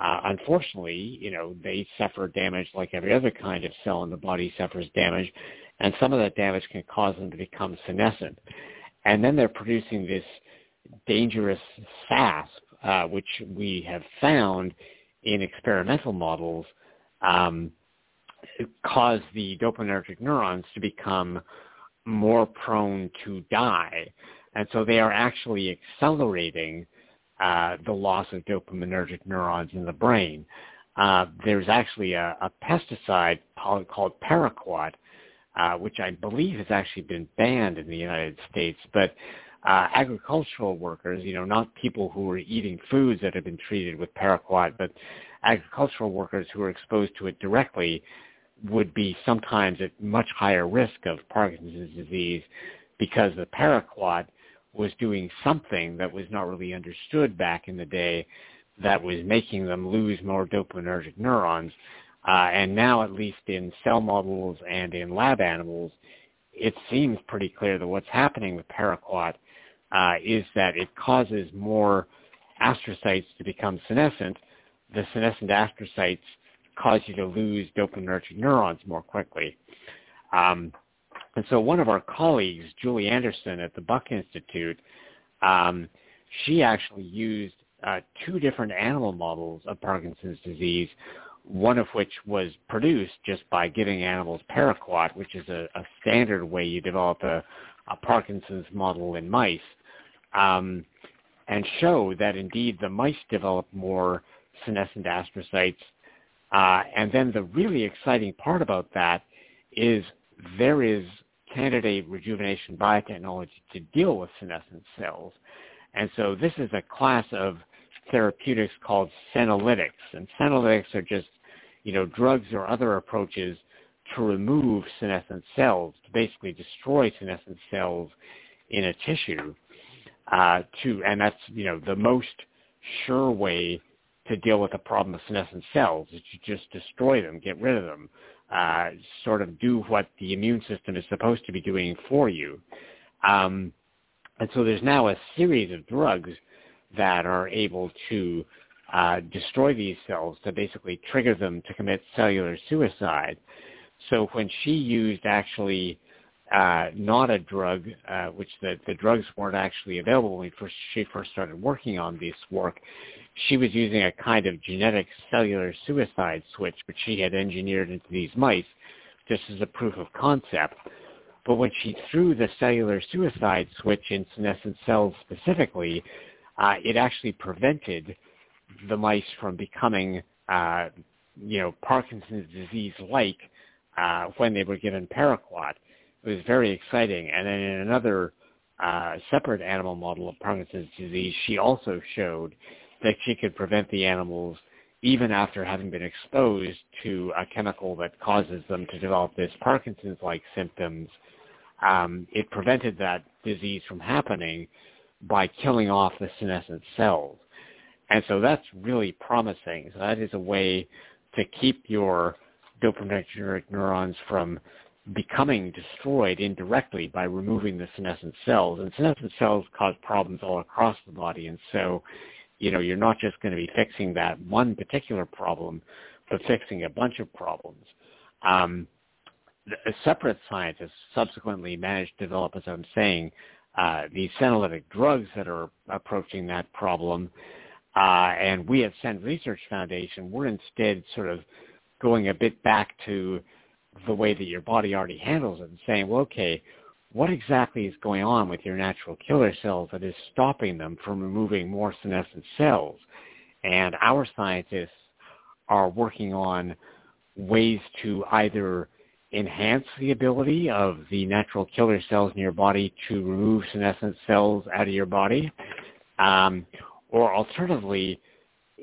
Uh, unfortunately, you know, they suffer damage like every other kind of cell in the body suffers damage, and some of that damage can cause them to become senescent. And then they're producing this dangerous SASP, uh, which we have found in experimental models um, cause the dopaminergic neurons to become more prone to die. And so they are actually accelerating uh, the loss of dopaminergic neurons in the brain. Uh, there's actually a, a pesticide called paraquat, uh, which I believe has actually been banned in the United States. But uh, agricultural workers, you know, not people who are eating foods that have been treated with paraquat, but agricultural workers who are exposed to it directly would be sometimes at much higher risk of Parkinson's disease because the paraquat was doing something that was not really understood back in the day that was making them lose more dopaminergic neurons. Uh, and now, at least in cell models and in lab animals, it seems pretty clear that what's happening with paraquat uh, is that it causes more astrocytes to become senescent. The senescent astrocytes cause you to lose dopaminergic neurons more quickly. Um, and so one of our colleagues, Julie Andersen at the Buck Institute, um, she actually used uh, two different animal models of Parkinson's disease, one of which was produced just by giving animals paraquat, which is a, a standard way you develop a, a Parkinson's model in mice, um, and show that indeed the mice develop more senescent astrocytes. Uh, and then the really exciting part about that is there is candidate rejuvenation biotechnology to deal with senescent cells. And so this is a class of therapeutics called senolytics. And senolytics are just, you know, drugs or other approaches to remove senescent cells, to basically destroy senescent cells in a tissue. Uh, to, and that's, you know, the most sure way to deal with the problem of senescent cells is to just destroy them, get rid of them uh, sort of do what the immune system is supposed to be doing for you. Um, and so there's now a series of drugs that are able to uh, destroy these cells to basically trigger them to commit cellular suicide. So when she used actually uh, not a drug, uh, which the, the drugs weren't actually available when first, she first started working on this work, she was using a kind of genetic cellular suicide switch, which she had engineered into these mice just as a proof of concept. But when she threw the cellular suicide switch in senescent cells specifically, uh, it actually prevented the mice from becoming, uh, you know, Parkinson's disease-like uh, when they were given paraquat. It was very exciting. And then in another uh, separate animal model of Parkinson's disease, she also showed that she could prevent the animals even after having been exposed to a chemical that causes them to develop this Parkinson's-like symptoms. Um, it prevented that disease from happening by killing off the senescent cells. And so that's really promising. So that is a way to keep your dopaminergic neurons from becoming destroyed indirectly by removing the senescent cells. And senescent cells cause problems all across the body. And so you know, you're not just going to be fixing that one particular problem, but fixing a bunch of problems. Um, separate scientists subsequently managed to develop, as I'm saying, uh, these senolytic drugs that are approaching that problem. Uh, and we at SENS Research Foundation, we're instead sort of going a bit back to the way that your body already handles it and saying, well, okay, what exactly is going on with your natural killer cells that is stopping them from removing more senescent cells? And our scientists are working on ways to either enhance the ability of the natural killer cells in your body to remove senescent cells out of your body, um, or alternatively,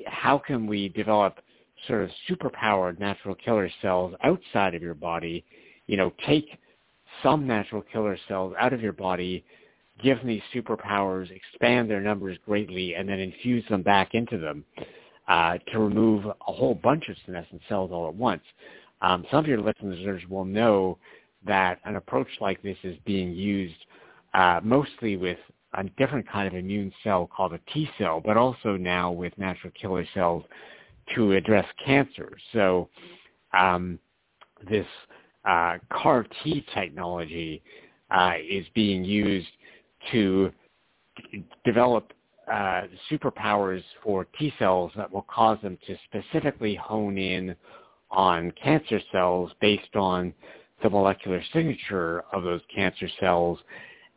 how can we develop sort of superpowered natural killer cells outside of your body, you know, take some natural killer cells out of your body, give them these superpowers, expand their numbers greatly, and then infuse them back into them uh, to remove a whole bunch of senescent cells all at once. Um, some of your listeners will know that an approach like this is being used uh, mostly with a different kind of immune cell called a T cell, but also now with natural killer cells to address cancer. So um, this uh, CAR T technology uh, is being used to d- develop uh, superpowers for T cells that will cause them to specifically hone in on cancer cells based on the molecular signature of those cancer cells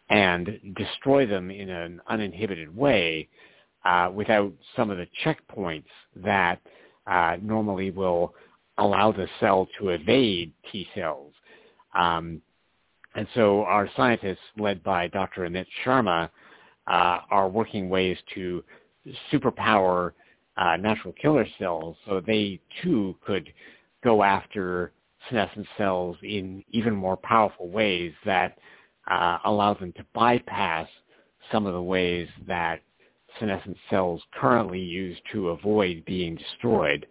and destroy them in an uninhibited way uh, without some of the checkpoints that uh, normally will allow the cell to evade T cells. Um, and so our scientists, led by Dr. Amit Sharma, uh, are working ways to superpower uh, natural killer cells so they too could go after senescent cells in even more powerful ways that uh, allow them to bypass some of the ways that senescent cells currently use to avoid being destroyed.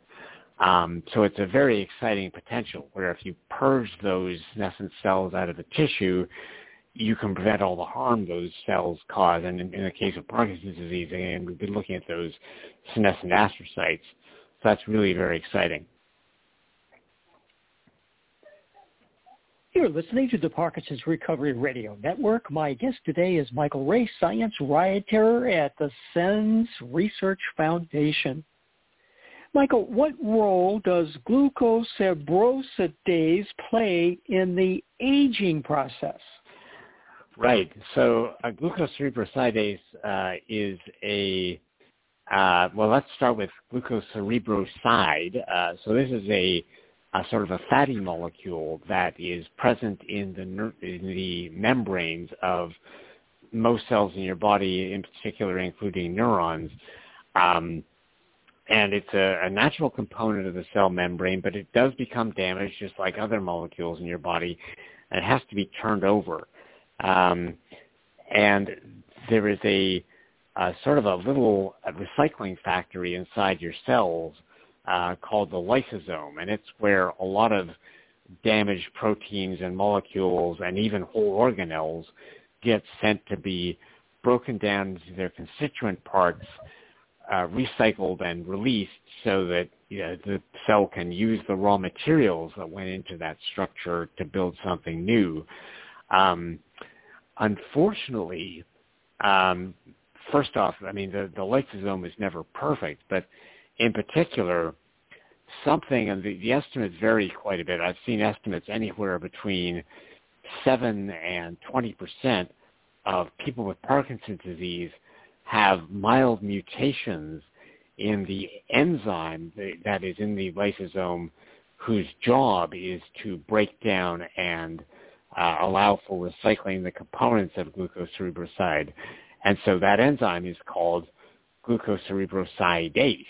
Um, so it's a very exciting potential where if you purge those senescent cells out of the tissue, you can prevent all the harm those cells cause. And in, in the case of Parkinson's disease, again, we've been looking at those senescent astrocytes. So that's really very exciting. You're listening to the Parkinson's Recovery Radio Network. My guest today is Michael Rae, science writer at the SENS Research Foundation. Michael, what role does glucocerebrosidase play in the aging process? Right. So uh, glucocerebrosidase uh, is a uh, well. Let's start with glucocerebroside. Uh, so this is a a sort of a fatty molecule that is present in the in the membranes of most cells in your body, in particular, including neurons. Um, and it's a, a, natural component of the cell membrane, but it does become damaged just like other molecules in your body, and it has to be turned over. Um, and there is a, a, sort of a little recycling factory inside your cells uh, called the lysosome, and it's where a lot of damaged proteins and molecules and even whole organelles get sent to be broken down into their constituent parts, uh, recycled and released so that you know, the cell can use the raw materials that went into that structure to build something new. Um, unfortunately, um, first off, I mean, the, the lysosome is never perfect, but in particular, something, and the, the estimates vary quite a bit. I've seen estimates anywhere between 7 and 20 percent of people with Parkinson's disease have mild mutations in the enzyme that is in the lysosome whose job is to break down and uh, allow for recycling the components of glucocerebroside. And so that enzyme is called glucocerebrosidase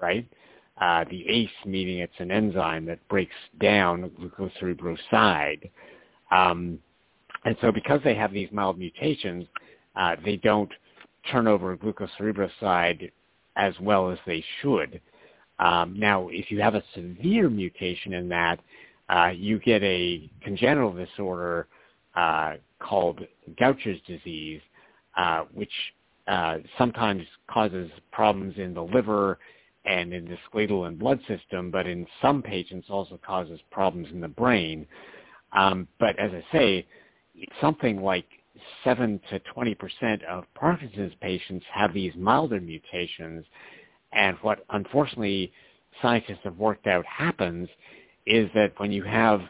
right? Uh, the ACE meaning it's an enzyme that breaks down glucocerebroside. Um, and so because they have these mild mutations, uh, they don't turn over glucocerebroside as well as they should. Um, now, if you have a severe mutation in that, uh, you get a congenital disorder uh, called Gaucher's disease, uh, which uh, sometimes causes problems in the liver and in the skeletal and blood system, but in some patients also causes problems in the brain. Um, but as I say, something like 7 to 20 percent of Parkinson's patients have these milder mutations, And what unfortunately scientists have worked out happens is that when you have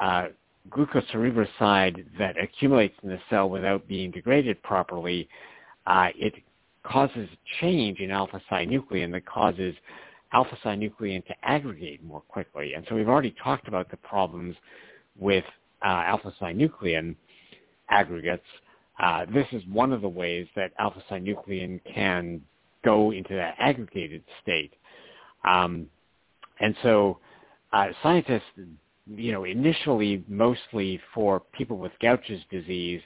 uh, glucocerebroside that accumulates in the cell without being degraded properly, uh, it causes change in alpha-synuclein that causes alpha-synuclein to aggregate more quickly. And so we've already talked about the problems with uh, alpha-synuclein aggregates. Uh, this is one of the ways that alpha-synuclein can go into that aggregated state. Um, and so uh, scientists, you know, initially mostly for people with Gaucher's disease,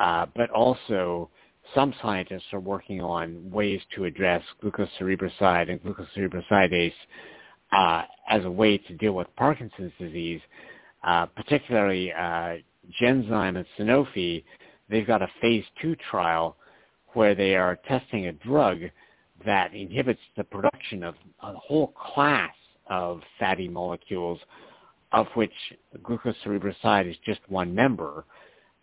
uh, but also some scientists are working on ways to address glucocerebroside and glucocerebrosidase uh, as a way to deal with Parkinson's disease, uh, particularly uh, Genzyme and Sanofi. They've got a phase two trial where they are testing a drug that inhibits the production of a whole class of fatty molecules, of which glucocerebroside is just one member.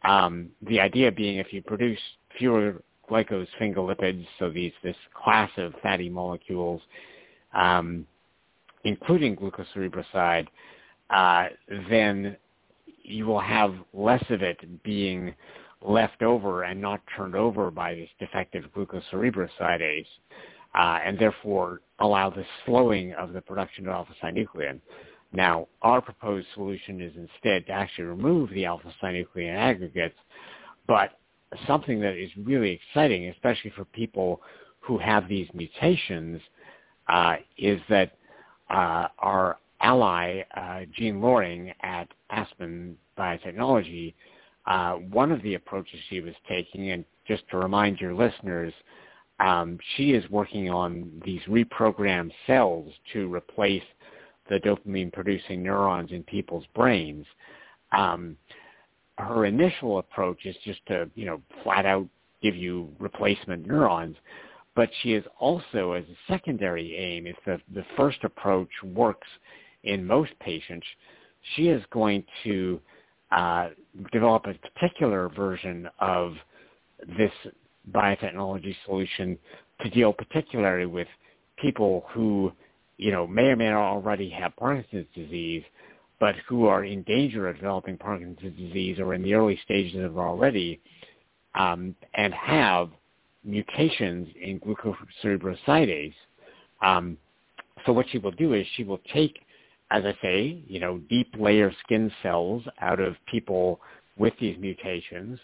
Um, the idea being if you produce fewer glycosphingolipids, so these this class of fatty molecules, um, including glucocerebroside, uh, then you will have less of it being left over and not turned over by this defective glucocerebrosidase, uh, and therefore allow the slowing of the production of alpha-synuclein. Now, our proposed solution is instead to actually remove the alpha-synuclein aggregates, but something that is really exciting, especially for people who have these mutations, uh, is that uh, our ally, uh, Jeanne Loring at Aspen Biotechnology, uh, one of the approaches she was taking, and just to remind your listeners, um, she is working on these reprogrammed cells to replace the dopamine-producing neurons in people's brains. Um, her initial approach is just to, you know, flat out give you replacement neurons. But she is also, as a secondary aim, if the, the first approach works in most patients, she is going to uh, develop a particular version of this biotechnology solution to deal particularly with people who, you know, may or may not already have Parkinson's disease, but who are in danger of developing Parkinson's disease or in the early stages of already, um, and have mutations in glucocerebrosidase. Um, so what she will do is she will take, as I say, you know, deep layer skin cells out of people with these mutations.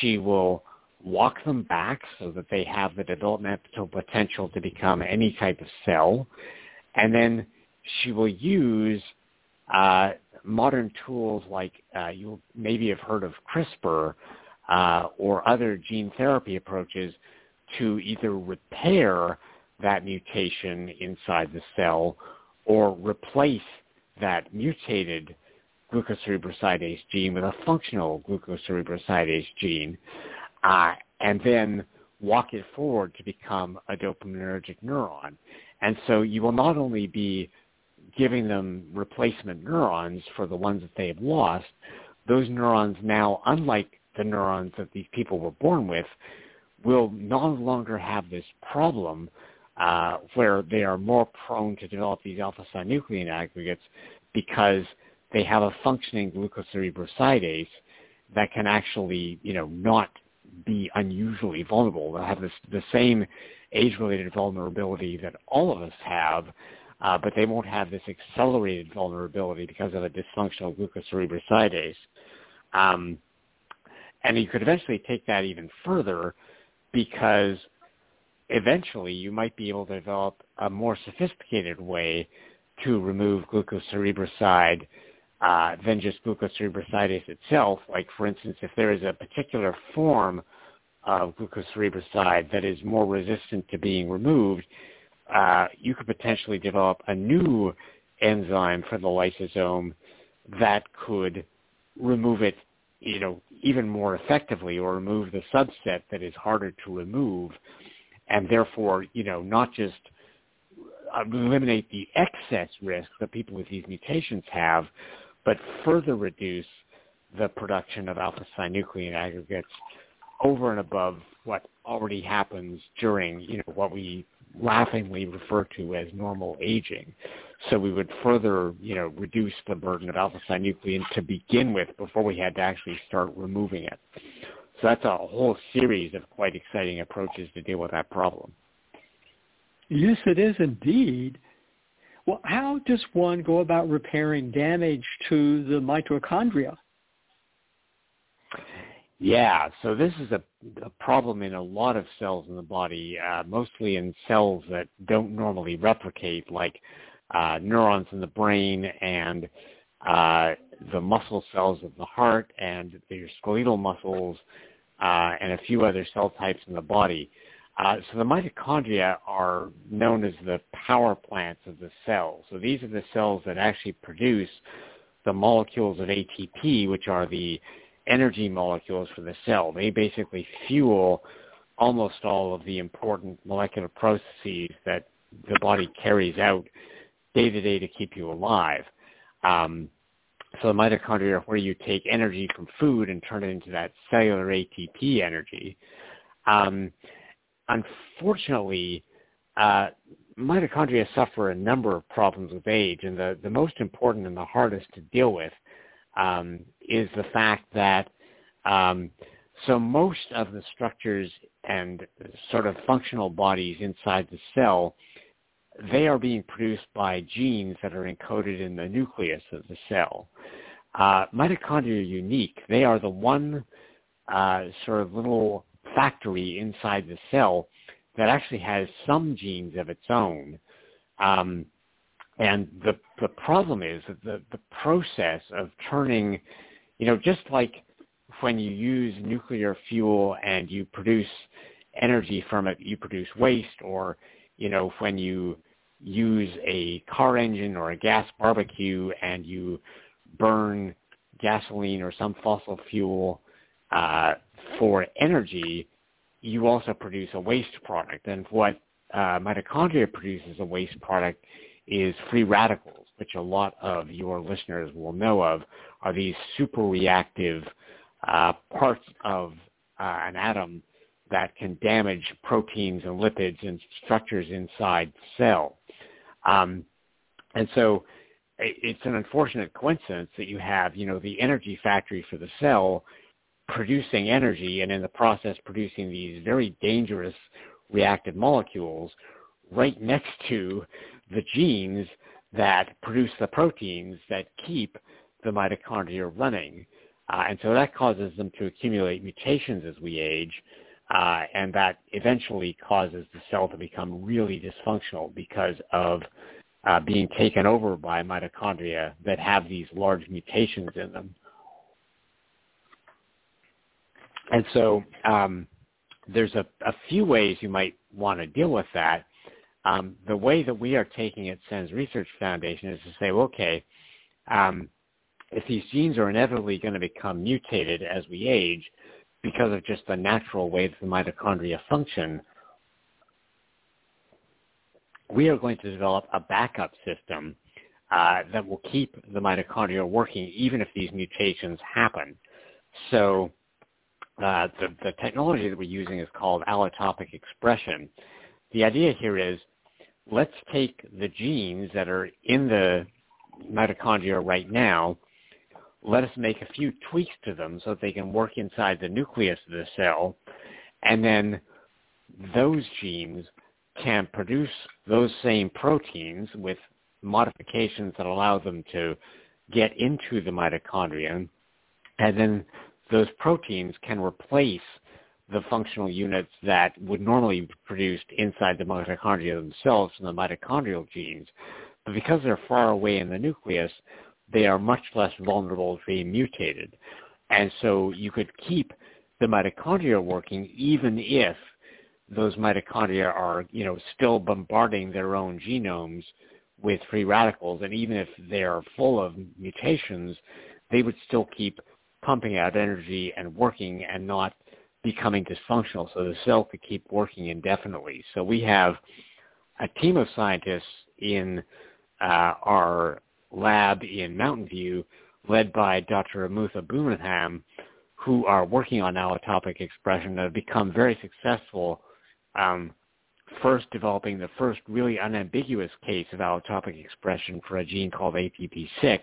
She will walk them back so that they have the developmental potential to become any type of cell. And then she will use uh, modern tools like uh, you maybe have heard of CRISPR uh, or other gene therapy approaches to either repair that mutation inside the cell or replace that mutated glucocerebrosidase gene with a functional glucocerebrosidase gene, uh, and then walk it forward to become a dopaminergic neuron. And so you will not only be giving them replacement neurons for the ones that they have lost, those neurons now, unlike the neurons that these people were born with, will no longer have this problem uh, where they are more prone to develop these alpha-synuclein aggregates because they have a functioning glucocerebrosidase that can actually, you know, not be unusually vulnerable. They'll have this, the same age-related vulnerability that all of us have, uh, but they won't have this accelerated vulnerability because of a dysfunctional glucocerebrosidase. Um, and you could eventually take that even further because eventually you might be able to develop a more sophisticated way to remove glucocerebroside uh, than just glucocerebrosidase itself. Like, for instance, if there is a particular form of glucocerebroside that is more resistant to being removed, uh, you could potentially develop a new enzyme for the lysosome that could remove it, you know, even more effectively or remove the subset that is harder to remove and therefore, you know, not just eliminate the excess risk that people with these mutations have, but further reduce the production of alpha-synuclein aggregates over and above what already happens during, you know, what we laughingly refer to as normal aging. So we would further, you know, reduce the burden of alpha-synuclein to begin with before we had to actually start removing it. So that's a whole series of quite exciting approaches to deal with that problem. Yes, it is indeed. Well, how does one go about repairing damage to the mitochondria? Yeah, so this is a, a problem in a lot of cells in the body, uh, mostly in cells that don't normally replicate, like uh, neurons in the brain and uh, the muscle cells of the heart and your skeletal muscles uh, and a few other cell types in the body. Uh, so the mitochondria are known as the power plants of the cell. So these are the cells that actually produce the molecules of ATP, which are the energy molecules for the cell. They basically fuel almost all of the important molecular processes that the body carries out day to day to keep you alive. Um, so the mitochondria are where you take energy from food and turn it into that cellular ATP energy. Um, unfortunately, uh, mitochondria suffer a number of problems with age, and the, the most important and the hardest to deal with um, is the fact that um, so most of the structures and sort of functional bodies inside the cell, they are being produced by genes that are encoded in the nucleus of the cell. Uh, mitochondria are unique. They are the one uh, sort of little factory inside the cell that actually has some genes of its own. Um, and the the problem is that the the process of turning, you know, just like when you use nuclear fuel and you produce energy from it, you produce waste, or you know, when you use a car engine or a gas barbecue and you burn gasoline or some fossil fuel uh, for energy, you also produce a waste product. And what uh, mitochondria produces a waste product is free radicals, which a lot of your listeners will know of, are these super reactive uh, parts of uh, an atom that can damage proteins and lipids and structures inside the cell. Um, and so it's an unfortunate coincidence that you have, you know, the energy factory for the cell producing energy and in the process producing these very dangerous reactive molecules right next to the genes that produce the proteins that keep the mitochondria running. Uh, and so that causes them to accumulate mutations as we age, uh, and that eventually causes the cell to become really dysfunctional because of uh, being taken over by mitochondria that have these large mutations in them. And so um, there's a, a, few ways you might want to deal with that. Um, the way that we are taking at SENS Research Foundation is to say, okay, um, if these genes are inevitably going to become mutated as we age because of just the natural way that the mitochondria function, we are going to develop a backup system uh, that will keep the mitochondria working even if these mutations happen. So uh, the, the technology that we're using is called allotopic expression. The idea here is let's take the genes that are in the mitochondria right now, let us make a few tweaks to them so that they can work inside the nucleus of the cell, and then those genes can produce those same proteins with modifications that allow them to get into the mitochondria, and then those proteins can replace the functional units that would normally be produced inside the mitochondria themselves from the mitochondrial genes. But because they're far away in the nucleus, they are much less vulnerable to being mutated. And so you could keep the mitochondria working even if those mitochondria are, you know, still bombarding their own genomes with free radicals. And even if they are full of mutations, they would still keep pumping out energy and working and not becoming dysfunctional so the cell could keep working indefinitely. So we have a team of scientists in uh, our lab in Mountain View led by Dr. Amutha Boominathan who are working on allotopic expression that have become very successful um, first developing the first really unambiguous case of allotopic expression for a gene called ATP6,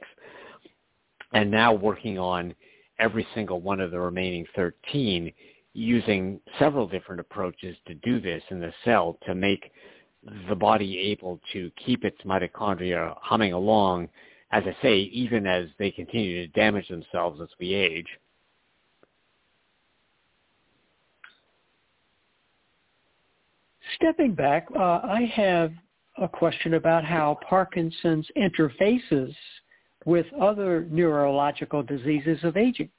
and now working on every single one of the remaining 13 using several different approaches to do this in the cell to make the body able to keep its mitochondria humming along, as I say, even as they continue to damage themselves as we age. Stepping back, uh, I have a question about how Parkinson's interfaces with other neurological diseases of aging.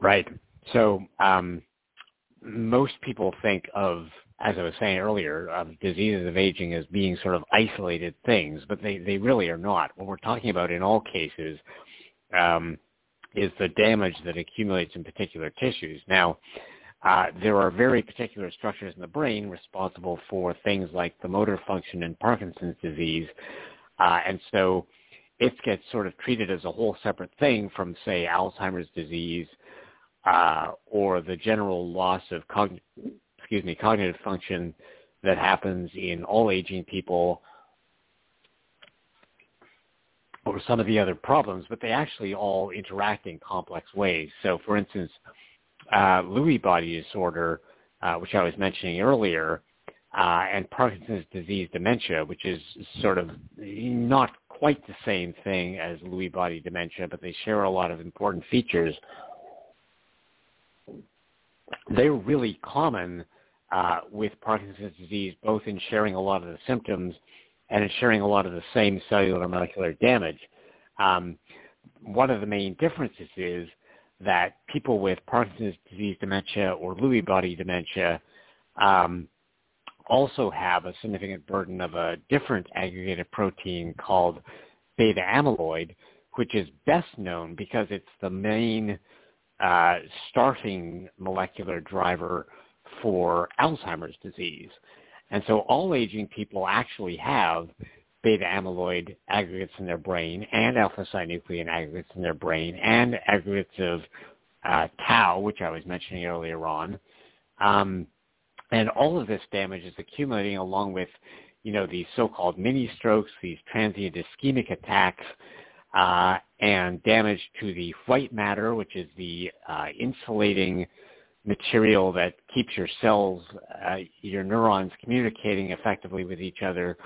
Right. So um, most people think of, as I was saying earlier, of diseases of aging as being sort of isolated things, but they, they really are not. What we're talking about in all cases um, is the damage that accumulates in particular tissues. Now, uh, there are very particular structures in the brain responsible for things like the motor function in Parkinson's disease, uh, and so it gets sort of treated as a whole separate thing from, say, Alzheimer's disease uh, or the general loss of cogn- excuse me cognitive function that happens in all aging people or some of the other problems, but they actually all interact in complex ways. So, for instance, uh, Lewy body disorder, uh, which I was mentioning earlier, uh, and Parkinson's disease dementia, which is sort of not quite the same thing as Lewy body dementia, but they share a lot of important features they're really common uh, with Parkinson's disease, both in sharing a lot of the symptoms and in sharing a lot of the same cellular molecular damage. Um, one of the main differences is that people with Parkinson's disease dementia or Lewy body dementia um, also have a significant burden of a different aggregated protein called beta amyloid, which is best known because it's the main uh, starting molecular driver for Alzheimer's disease. And so all aging people actually have beta amyloid aggregates in their brain and alpha-synuclein aggregates in their brain and aggregates of uh, tau, which I was mentioning earlier on. Um, and all of this damage is accumulating along with, you know, these so-called mini strokes, these transient ischemic attacks, uh, and damage to the white matter, which is the uh, insulating material that keeps your cells, uh, your neurons communicating effectively with each other.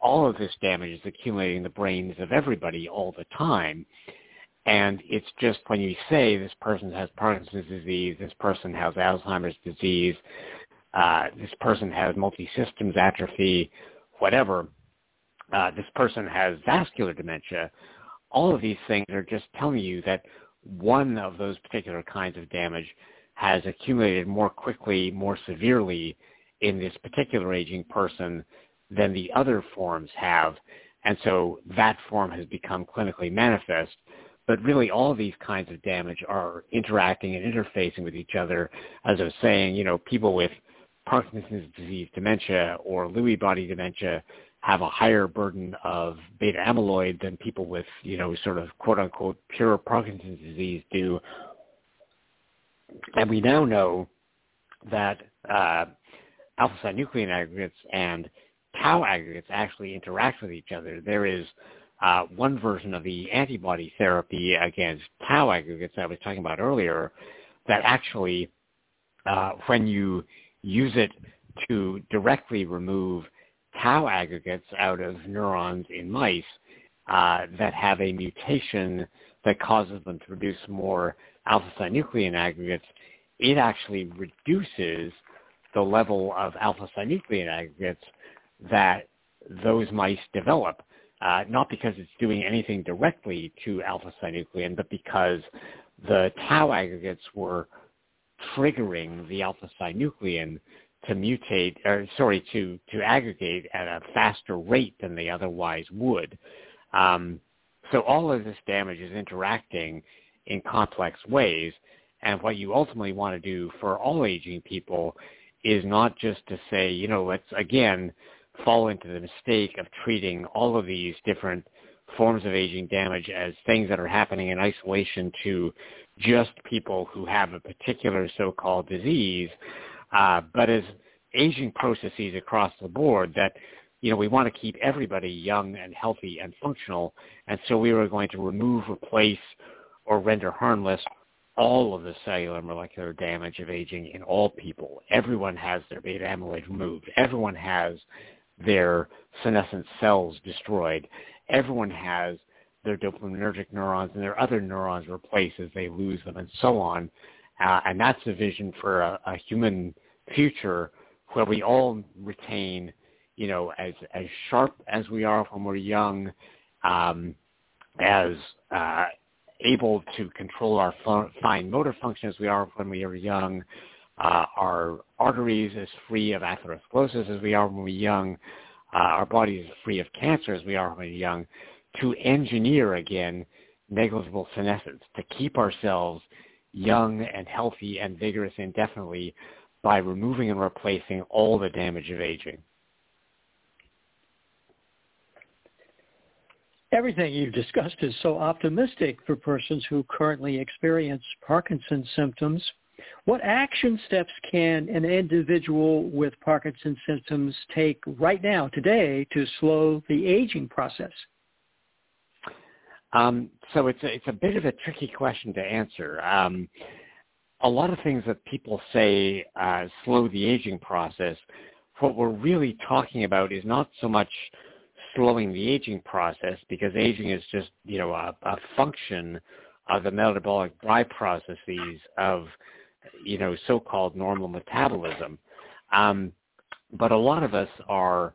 All of this damage is accumulating in the brains of everybody all the time. And it's just when you say this person has Parkinson's disease, this person has Alzheimer's disease, uh, this person has multi-systems atrophy, whatever, uh, this person has vascular dementia, all of these things are just telling you that one of those particular kinds of damage has accumulated more quickly, more severely in this particular aging person than the other forms have. And so that form has become clinically manifest. But really all these kinds of damage are interacting and interfacing with each other. As I was saying, you know, people with Parkinson's disease dementia or Lewy body dementia have a higher burden of beta amyloid than people with, you know, sort of quote unquote pure Parkinson's disease do. And we now know that uh, alpha-synuclein aggregates and tau aggregates actually interact with each other. There is uh, one version of the antibody therapy against tau aggregates I was talking about earlier that actually, uh, when you use it to directly remove tau aggregates out of neurons in mice uh, that have a mutation that causes them to produce more alpha-synuclein aggregates, it actually reduces the level of alpha-synuclein aggregates that those mice develop, uh, not because it's doing anything directly to alpha-synuclein, but because the tau aggregates were triggering the alpha-synuclein to mutate, or sorry, to, to aggregate at a faster rate than they otherwise would. Um, so all of this damage is interacting in complex ways. And what you ultimately want to do for all aging people is not just to say, you know, let's again fall into the mistake of treating all of these different forms of aging damage as things that are happening in isolation to just people who have a particular so-called disease, uh, but as aging processes across the board that you know we want to keep everybody young and healthy and functional, and so we were going to remove, replace, or render harmless all of the cellular molecular damage of aging in all people. Everyone has their beta amyloid removed. Everyone has their senescent cells destroyed. Everyone has their dopaminergic neurons and their other neurons replaced as they lose them and so on. Uh, and that's the vision for a, a human future where we all retain, you know, as, as sharp as we are when we're young, um, as uh, able to control our fine motor function as we are when we are young, uh, our arteries as free of atherosclerosis as we are when we're young, uh, our bodies as free of cancer as we are when we're young, to engineer again negligible senescence, to keep ourselves young and healthy and vigorous indefinitely by removing and replacing all the damage of aging. Everything you've discussed is so optimistic for persons who currently experience Parkinson's symptoms. What action steps can an individual with Parkinson's symptoms take right now, today, to slow the aging process? Um, so it's a, it's a bit of a tricky question to answer. Um, a lot of things that people say uh, slow the aging process. What we're really talking about is not so much slowing the aging process because aging is just you know a, a function of the metabolic dry processes of you know so-called normal metabolism. Um, but a lot of us are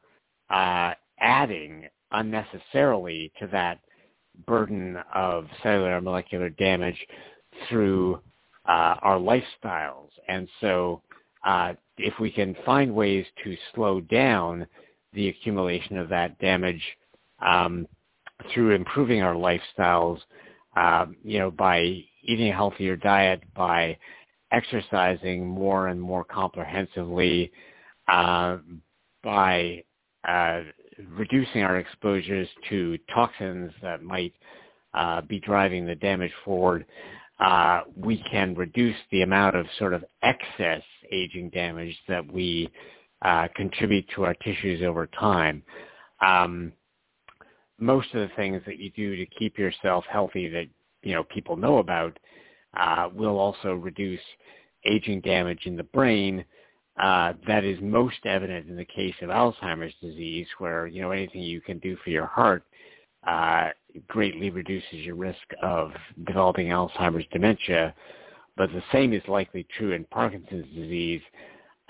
uh, adding unnecessarily to that burden of cellular molecular damage through uh, our lifestyles. And so uh, if we can find ways to slow down the accumulation of that damage um, through improving our lifestyles, uh, you know, by eating a healthier diet, by exercising more and more comprehensively, uh, by uh, reducing our exposures to toxins that might uh, be driving the damage forward, uh, we can reduce the amount of sort of excess aging damage that we uh, contribute to our tissues over time. Um, most of the things that you do to keep yourself healthy that you know people know about uh, will also reduce aging damage in the brain uh, that is most evident in the case of Alzheimer's disease, where you know anything you can do for your heart uh, greatly reduces your risk of developing Alzheimer's dementia. But the same is likely true in Parkinson's disease.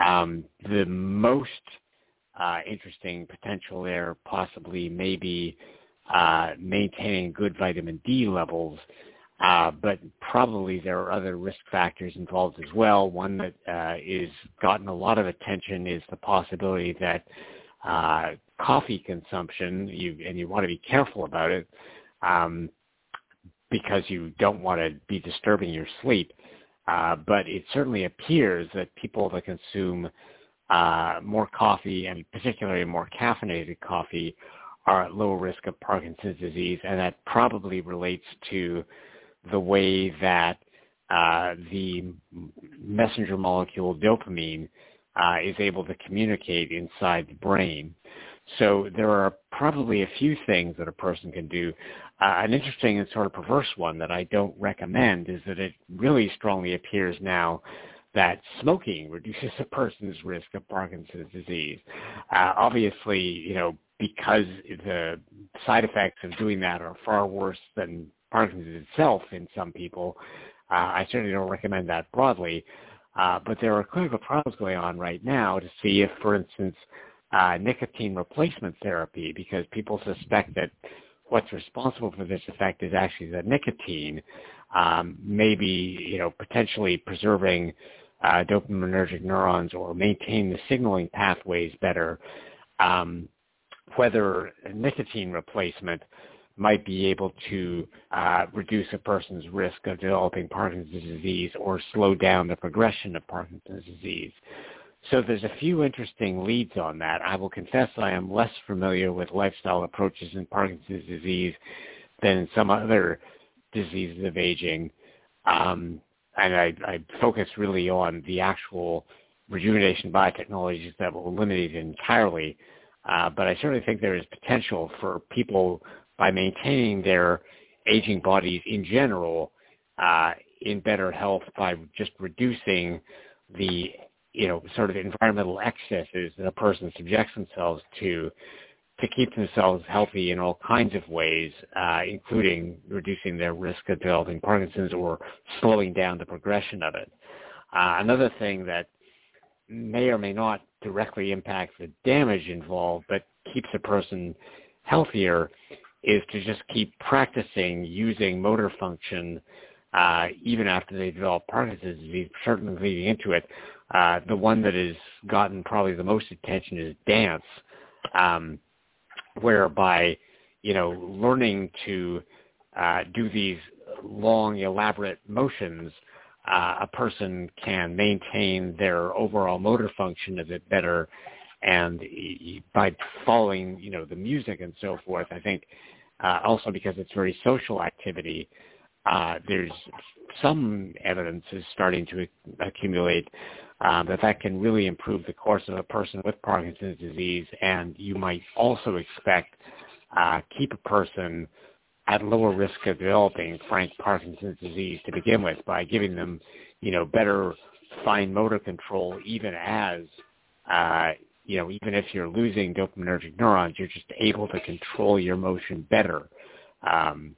Um, the most uh, interesting potential there possibly may be uh, maintaining good vitamin D levels uh, but probably there are other risk factors involved as well. One that uh, is gotten a lot of attention is the possibility that uh, coffee consumption, you, and you want to be careful about it um, because you don't want to be disturbing your sleep. Uh, but it certainly appears that people that consume uh, more coffee and particularly more caffeinated coffee are at lower risk of Parkinson's disease, and that probably relates to the way that uh, the messenger molecule dopamine uh, is able to communicate inside the brain. So there are probably a few things that a person can do. Uh, an interesting and sort of perverse one that I don't recommend is that it really strongly appears now that smoking reduces a person's risk of Parkinson's disease. Uh, obviously, you know, because the side effects of doing that are far worse than Parkinson's itself in some people. Uh, I certainly don't recommend that broadly, uh, but there are clinical trials going on right now to see if, for instance, uh, nicotine replacement therapy, because people suspect that what's responsible for this effect is actually the nicotine, um, maybe you know potentially preserving uh, dopaminergic neurons or maintain the signaling pathways better. Um, whether nicotine replacement might be able to uh, reduce a person's risk of developing Parkinson's disease or slow down the progression of Parkinson's disease. So there's a few interesting leads on that. I will confess I am less familiar with lifestyle approaches in Parkinson's disease than in some other diseases of aging. Um, and I, I focus really on the actual rejuvenation biotechnologies that will eliminate it entirely. Uh, but I certainly think there is potential for people by maintaining their aging bodies in general uh, in better health by just reducing the you know sort of environmental excesses that a person subjects themselves to to keep themselves healthy in all kinds of ways, uh, including reducing their risk of developing Parkinson's or slowing down the progression of it. Uh, another thing that may or may not directly impact the damage involved, but keeps a person healthier, is to just keep practicing using motor function uh, even after they develop Parkinson's disease, certainly leading into it. Uh, the one that has gotten probably the most attention is dance. Um, whereby you know learning to uh, do these long elaborate motions uh, a person can maintain their overall motor function a bit better and by following you know the music and so forth i think uh, also because it's very social activity uh, there's some evidence is starting to accumulate um, that that can really improve the course of a person with Parkinson's disease, and you might also expect uh, keep a person at lower risk of developing frank Parkinson's disease to begin with by giving them, you know, better fine motor control, even as, uh, you know, even if you're losing dopaminergic neurons, you're just able to control your motion better. Um,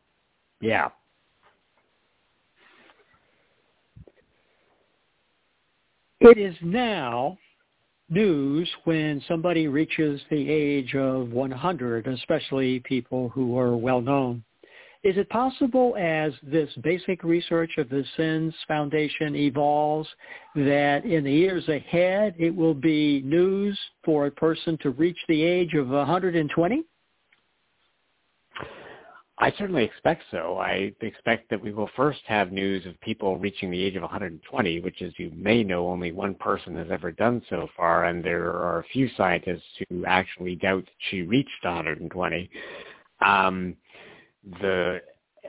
yeah, It is now news when somebody reaches the age of 100, especially people who are well known. Is it possible as this basic research of the SENS Foundation evolves that in the years ahead it will be news for a person to reach the age of 120? I certainly expect so. I expect that we will first have news of people reaching the age of 120, which as you may know, only one person has ever done so far, and there are a few scientists who actually doubt that she reached 120. Um, the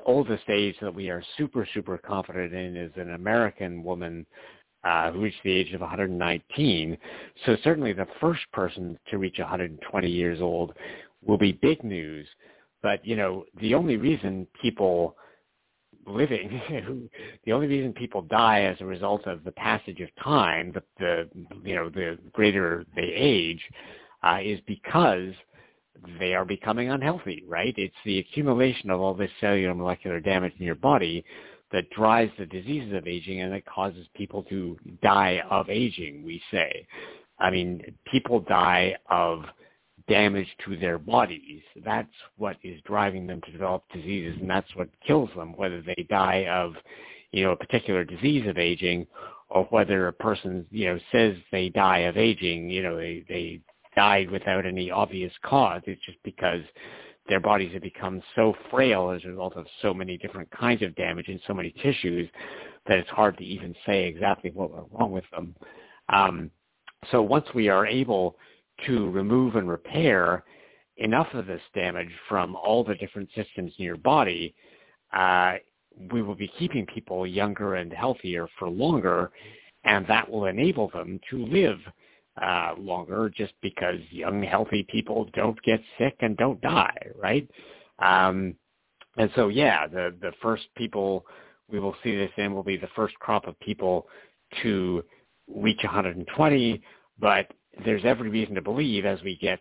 oldest age that we are super, super confident in is an American woman uh, who reached the age of 119. So certainly the first person to reach 120 years old will be big news. But you know, the only reason people living, [laughs] the only reason people die as a result of the passage of time, the, the you know the greater they age, uh, is because they are becoming unhealthy. Right? It's the accumulation of all this cellular molecular damage in your body that drives the diseases of aging and that causes people to die of aging. We say. I mean, people die of damage to their bodies. That's what is driving them to develop diseases, and that's what kills them, whether they die of, you know, a particular disease of aging, or whether a person, you know, says they die of aging, you know, they, they died without any obvious cause. It's just because their bodies have become so frail as a result of so many different kinds of damage in so many tissues that it's hard to even say exactly what went wrong with them. Um, so once we are able to remove and repair enough of this damage from all the different systems in your body, uh, we will be keeping people younger and healthier for longer, and that will enable them to live uh, longer just because young, healthy people don't get sick and don't die, right? Um, and so, yeah, the, the first people we will see this in will be the first crop of people to reach 120, but there's every reason to believe as we get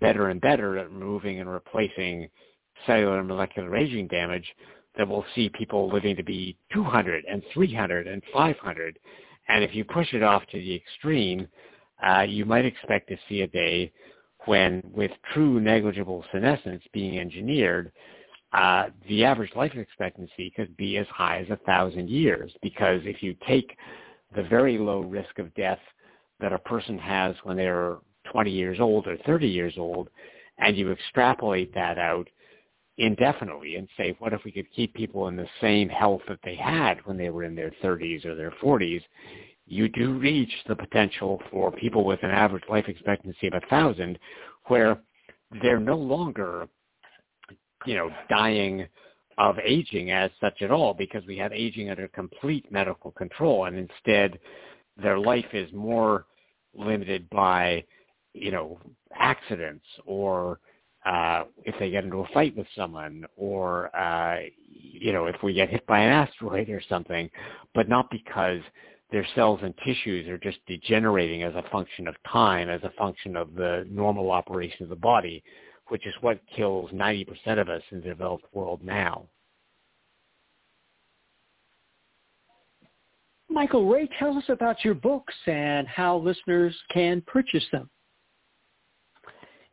better and better at removing and replacing cellular and molecular aging damage that we'll see people living to be 200 and 300 and 500. And if you push it off to the extreme, uh, you might expect to see a day when, with true negligible senescence being engineered, uh, the average life expectancy could be as high as a thousand years. Because if you take the very low risk of death that a person has when they're 20 years old or 30 years old, and you extrapolate that out indefinitely and say, what if we could keep people in the same health that they had when they were in their 30s or their 40s? You do reach the potential for people with an average life expectancy of a thousand, where they're no longer, you know, dying of aging as such at all because we have aging under complete medical control, and instead their life is more limited by, you know, accidents or uh, if they get into a fight with someone or, uh, you know, if we get hit by an asteroid or something, but not because their cells and tissues are just degenerating as a function of time, as a function of the normal operation of the body, which is what kills 90% of us in the developed world now. Michael Rae, tell us about your books and how listeners can purchase them.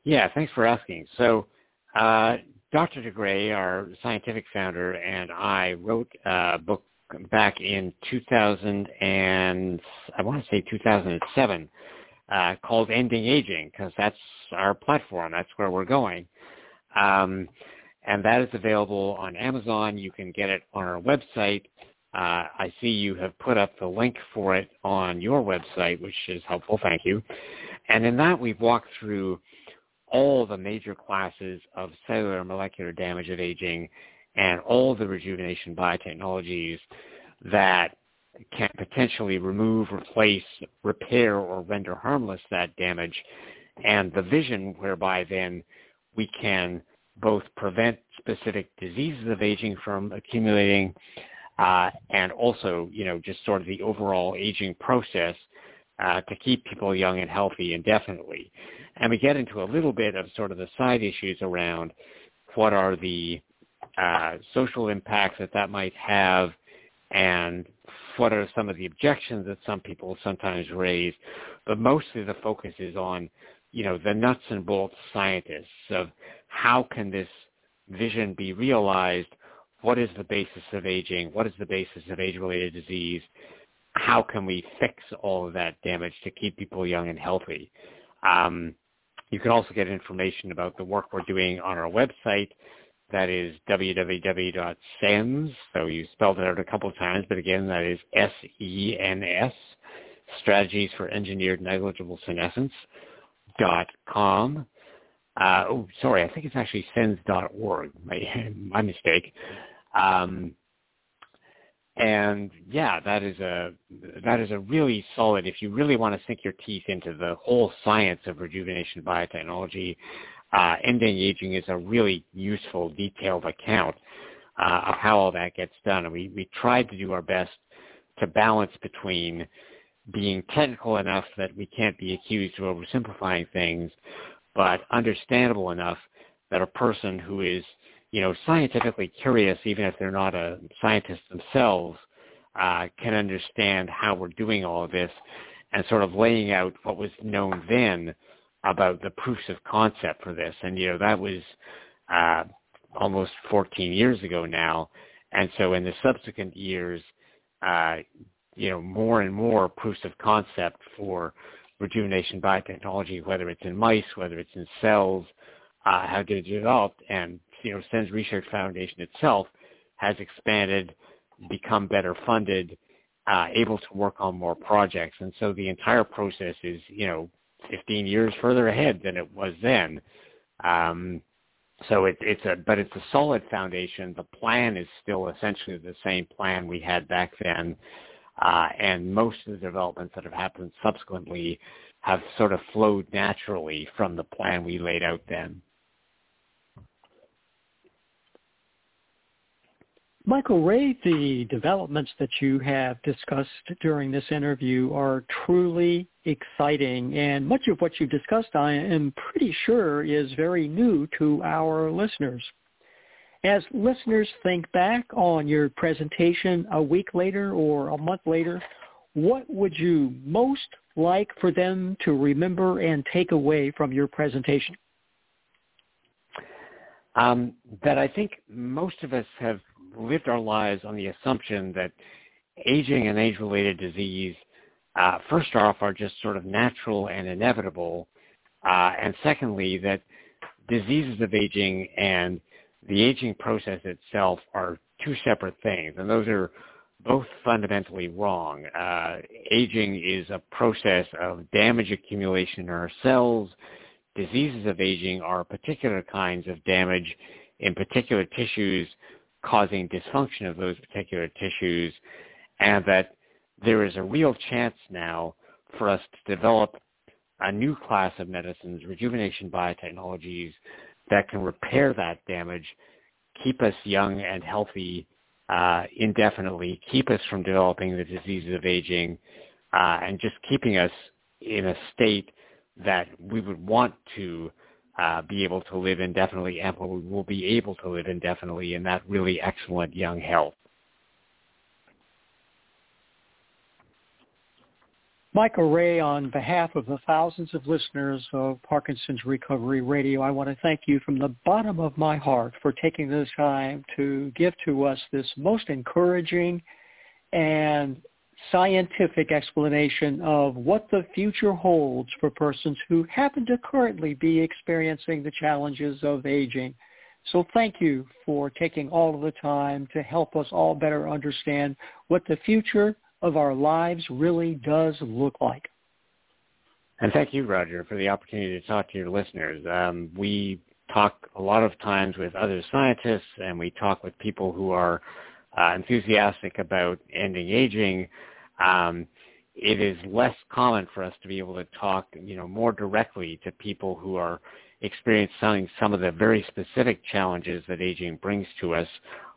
Yeah, thanks for asking. So, uh, Dr. de Grey, our scientific founder, and I wrote a book back in 2000 and I want to say 2007 uh, called Ending Aging because that's our platform. That's where we're going. Um, and that is available on Amazon. You can get it on our website. Uh, I see you have put up the link for it on your website, which is helpful. Thank you. And in that, we've walked through all the major classes of cellular and molecular damage of aging and all the rejuvenation biotechnologies that can potentially remove, replace, repair, or render harmless that damage, and the vision whereby then we can both prevent specific diseases of aging from accumulating uh, and also, you know, just sort of the overall aging process uh, to keep people young and healthy indefinitely. And we get into a little bit of sort of the side issues around what are the uh, social impacts that that might have and what are some of the objections that some people sometimes raise. But mostly the focus is on, you know, the nuts and bolts scientists of how can this vision be realized? What is the basis of aging? What is the basis of age-related disease? How can we fix all of that damage to keep people young and healthy? Um, you can also get information about the work we're doing on our website. That is www.sens. So you spelled it out a couple of times, but again, that is S-E-N-S, Strategies for Engineered Negligible Senescence dot com. Uh, oh, sorry, I think it's actually sens.org. [laughs] My, my mistake. Um, and yeah, that is a that is a really solid. If you really want to sink your teeth into the whole science of rejuvenation biotechnology, uh, ending aging is a really useful, detailed account uh, of how all that gets done. And we we tried to do our best to balance between being technical enough that we can't be accused of oversimplifying things, but understandable enough that a person who is you know, scientifically curious, even if they're not a scientist themselves, uh, can understand how we're doing all of this and sort of laying out what was known then about the proofs of concept for this. And, you know, that was uh, almost 14 years ago now. And so in the subsequent years, uh, you know, more and more proofs of concept for rejuvenation biotechnology, whether it's in mice, whether it's in cells, uh, have developed. And you know, SENS Research Foundation itself has expanded, become better funded, uh, able to work on more projects. And so the entire process is, you know, 15 years further ahead than it was then. Um, so it, it's a, but it's a solid foundation. The plan is still essentially the same plan we had back then. Uh, and most of the developments that have happened subsequently have sort of flowed naturally from the plan we laid out then. Michael Rae, the developments that you have discussed during this interview are truly exciting, and much of what you've discussed, I am pretty sure, is very new to our listeners. As listeners think back on your presentation a week later or a month later, what would you most like for them to remember and take away from your presentation? Um, that I think most of us have lived our lives on the assumption that aging and age-related disease, uh, first off, are just sort of natural and inevitable, uh, and secondly, that diseases of aging and the aging process itself are two separate things, and those are both fundamentally wrong. Uh, aging is a process of damage accumulation in our cells. Diseases of aging are particular kinds of damage in particular tissues causing dysfunction of those particular tissues, and that there is a real chance now for us to develop a new class of medicines, rejuvenation biotechnologies that can repair that damage, keep us young and healthy uh, indefinitely, keep us from developing the diseases of aging, uh, and just keeping us in a state that we would want to uh, be able to live indefinitely and will be able to live indefinitely in that really excellent young health. Michael Rae, on behalf of the thousands of listeners of Parkinson's Recovery Radio, I want to thank you from the bottom of my heart for taking the time to give to us this most encouraging and scientific explanation of what the future holds for persons who happen to currently be experiencing the challenges of aging. So thank you for taking all of the time to help us all better understand what the future of our lives really does look like. And thank you, Roger, for the opportunity to talk to your listeners. Um, we talk a lot of times with other scientists and we talk with people who are uh, enthusiastic about ending aging. Um, it is less common for us to be able to talk, you know, more directly to people who are experiencing some of the very specific challenges that aging brings to us,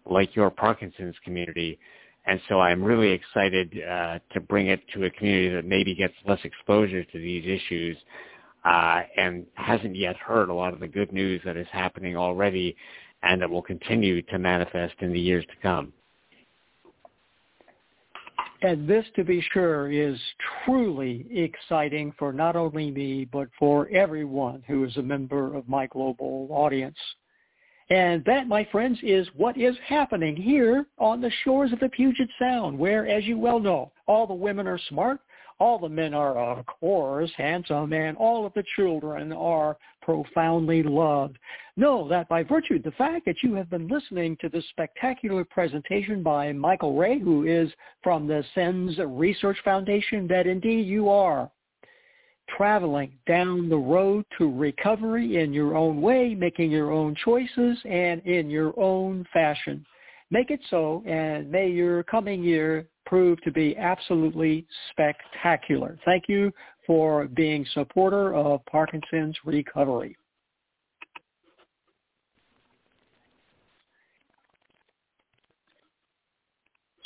like your Parkinson's community. And so I'm really excited uh, to bring it to a community that maybe gets less exposure to these issues uh, and hasn't yet heard a lot of the good news that is happening already and that will continue to manifest in the years to come. And this, to be sure, is truly exciting for not only me, but for everyone who is a member of my global audience. And that, my friends, is what is happening here on the shores of the Puget Sound, where, as you well know, all the women are smart, all the men are, of course, handsome, and all of the children are profoundly loved. Know that by virtue of the fact that you have been listening to this spectacular presentation by Michael Rae, who is from the SENS Research Foundation, that indeed you are traveling down the road to recovery in your own way, making your own choices and in your own fashion. Make it so, and may your coming year prove to be absolutely spectacular. Thank you for being supporter of Parkinson's recovery.